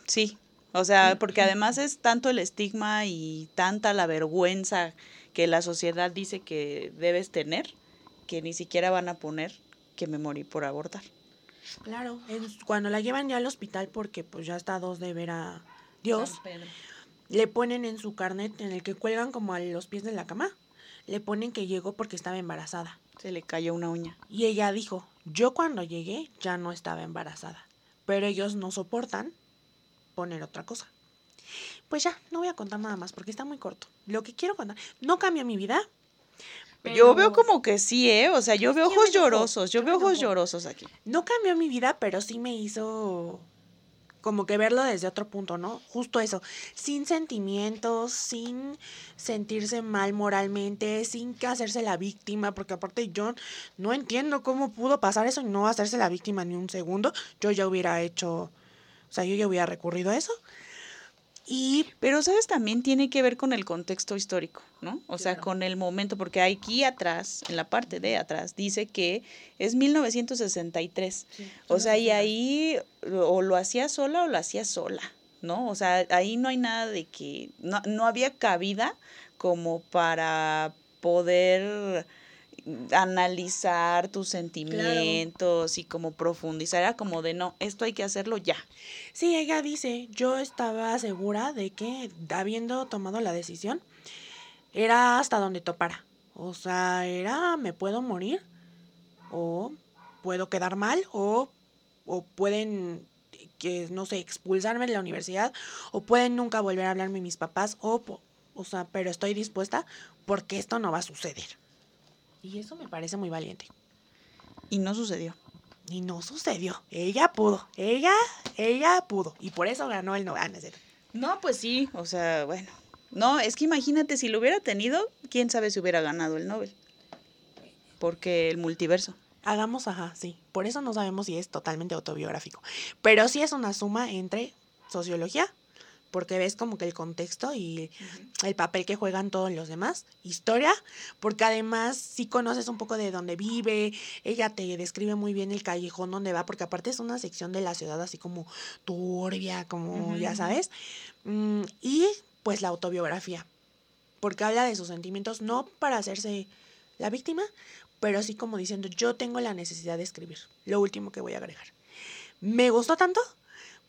Sí, o sea, porque además es tanto el estigma y tanta la vergüenza que la sociedad dice que debes tener, que ni siquiera van a poner que me morí por abortar. Claro, es cuando la llevan ya al hospital porque pues ya está a dos de ver a Dios, le ponen en su carnet en el que cuelgan como a los pies de la cama, le ponen que llegó porque estaba embarazada. Se le cayó una uña. Y ella dijo, yo cuando llegué ya no estaba embarazada, pero ellos no soportan poner otra cosa. Pues ya, no voy a contar nada más porque está muy corto. Lo que quiero contar, no cambió mi vida. Yo veo como que sí, ¿eh? O sea, yo veo ojos llorosos, yo veo ojos llorosos aquí. No cambió mi vida, pero sí me hizo como que verlo desde otro punto, ¿no? Justo eso, sin sentimientos, sin sentirse mal moralmente, sin que hacerse la víctima, porque aparte yo no entiendo cómo pudo pasar eso y no hacerse la víctima ni un segundo. Yo ya hubiera hecho, o sea, yo ya hubiera recurrido a eso. Y Pero, ¿sabes? También tiene que ver con el contexto histórico, ¿no? O sea, con el momento, porque aquí atrás, en la parte de atrás, dice que es 1963. O sea, y ahí o lo hacía sola o lo hacía sola, ¿no? O sea, ahí no hay nada de que, no, no había cabida como para poder analizar tus sentimientos y como profundizar, era como de no, esto hay que hacerlo ya. Sí, ella dice, yo estaba segura de que habiendo tomado la decisión, era hasta donde topara. O sea, era, me puedo morir, o puedo quedar mal, o, o pueden, que no sé, expulsarme de la universidad, o pueden nunca volver a hablarme mis papás, o, o sea, pero estoy dispuesta porque esto no va a suceder. Y eso me parece muy valiente. Y no sucedió. Y no sucedió. Ella pudo. Ella, ella pudo. Y por eso ganó el Nobel. Ah, no. No, pues sí, o sea, bueno. No, es que imagínate, si lo hubiera tenido, quién sabe si hubiera ganado el Nobel. Porque el multiverso. Hagamos, ajá, sí. Por eso no sabemos si es totalmente autobiográfico. Pero sí es una suma entre sociología, porque ves como que el contexto y el papel que juegan todos los demás. Historia, porque además sí conoces un poco de dónde vive, ella te describe muy bien el callejón donde va, porque aparte es una sección de la ciudad así como turbia, como ya sabes. Mm, y pues la autobiografía, porque habla de sus sentimientos, no para hacerse la víctima, pero sí como diciendo, yo tengo la necesidad de escribir. Lo último que voy a agregar. Me gustó tanto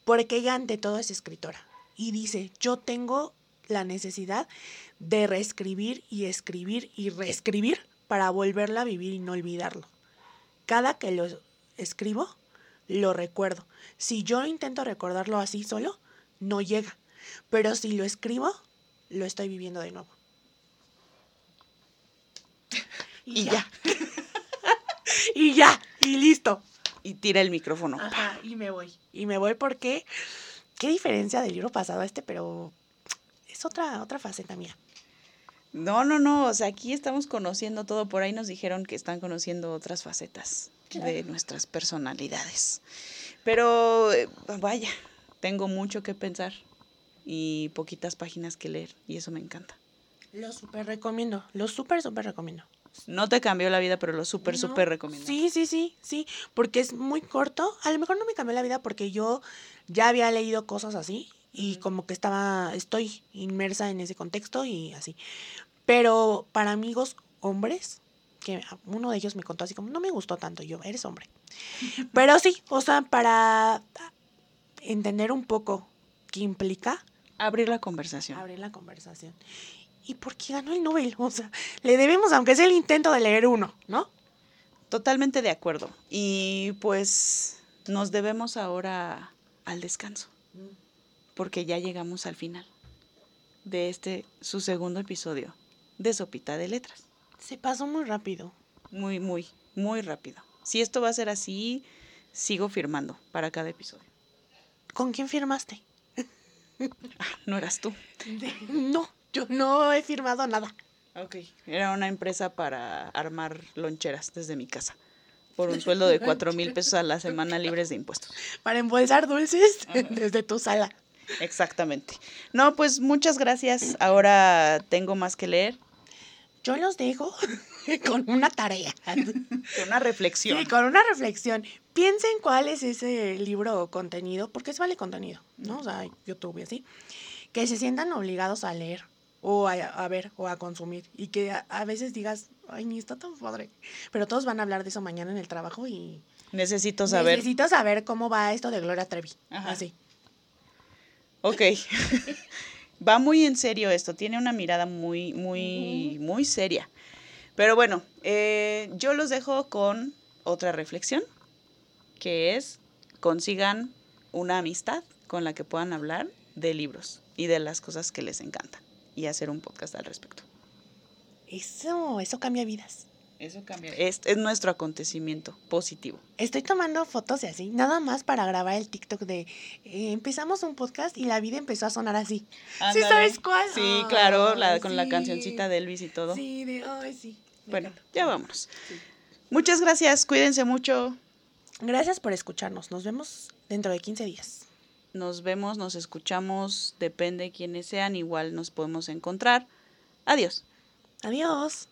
porque ella ante todo es escritora y dice, yo tengo la necesidad de reescribir y escribir y reescribir para volverla a vivir y no olvidarlo. Cada que lo escribo, lo recuerdo. Si yo intento recordarlo así solo, no llega. Pero si lo escribo, lo estoy viviendo de nuevo. Y, ya. y ya, y listo. Y tira el micrófono. Ajá, y me voy. Y me voy porque qué diferencia del libro pasado a este, pero es otra, otra faceta mía. No, no, no, o sea, aquí estamos conociendo todo, por ahí nos dijeron que están conociendo otras facetas de nuestras personalidades. Pero eh, vaya, tengo mucho que pensar y poquitas páginas que leer y eso me encanta. Lo súper recomiendo, lo súper, súper recomiendo. No te cambió la vida, pero lo súper, súper recomiendo. Sí, sí, sí, sí, porque es muy corto. A lo mejor no me cambió la vida porque yo ya había leído cosas así y como que estaba, estoy inmersa en ese contexto y así. Pero para amigos hombres, que uno de ellos me contó así como, no me gustó tanto, yo, eres hombre. Pero sí, o sea, para entender un poco qué implica. Abrir la conversación. Abrir la conversación. ¿Y por qué ganó el Nobel? O sea, le debemos, aunque sea el intento de leer uno, ¿no? Totalmente de acuerdo. Y pues nos debemos ahora al descanso, porque ya llegamos al final de este, su segundo episodio de Sopita de Letras. Se pasó muy rápido. Muy, muy, muy rápido. Si esto va a ser así, sigo firmando para cada episodio. ¿Con quién firmaste? Ah, no eras tú. No, yo no he firmado nada. Ok, era una empresa para armar loncheras desde mi casa por un sueldo de cuatro mil pesos a la semana libres de impuestos. Para embolsar dulces desde tu sala. Exactamente. No, pues muchas gracias. Ahora tengo más que leer. Yo los dejo con una tarea. Con una reflexión. Sí, con una reflexión. Piensen cuál es ese libro o contenido, porque es vale contenido, ¿no? O sea, YouTube y así. Que se sientan obligados a leer o a, ver o a consumir y que a, veces digas, ay, ni está tan padre. Pero todos van a hablar de eso mañana en el trabajo y... Necesito saber. Necesito saber cómo va esto de Gloria Trevi. Así. Ok. va muy en serio esto, tiene una mirada muy, muy, muy seria. Pero bueno, eh, yo los dejo con otra reflexión, que es consigan una amistad con la que puedan hablar de libros y de las cosas que les encantan y hacer un podcast al respecto. Eso, eso cambia vidas. Eso cambia. Es, es nuestro acontecimiento positivo. Estoy tomando fotos de así, nada más para grabar el TikTok de eh, empezamos un podcast y la vida empezó a sonar así. ¿Sí sabes cuál? Sí, claro, la, con la cancioncita de Elvis y todo. Sí, de, ay, sí. Bueno, ya vamos. Muchas gracias, cuídense mucho. Gracias por escucharnos. Nos vemos dentro de 15 días nos vemos, nos escuchamos, depende de quiénes sean, igual nos podemos encontrar. Adiós. Adiós.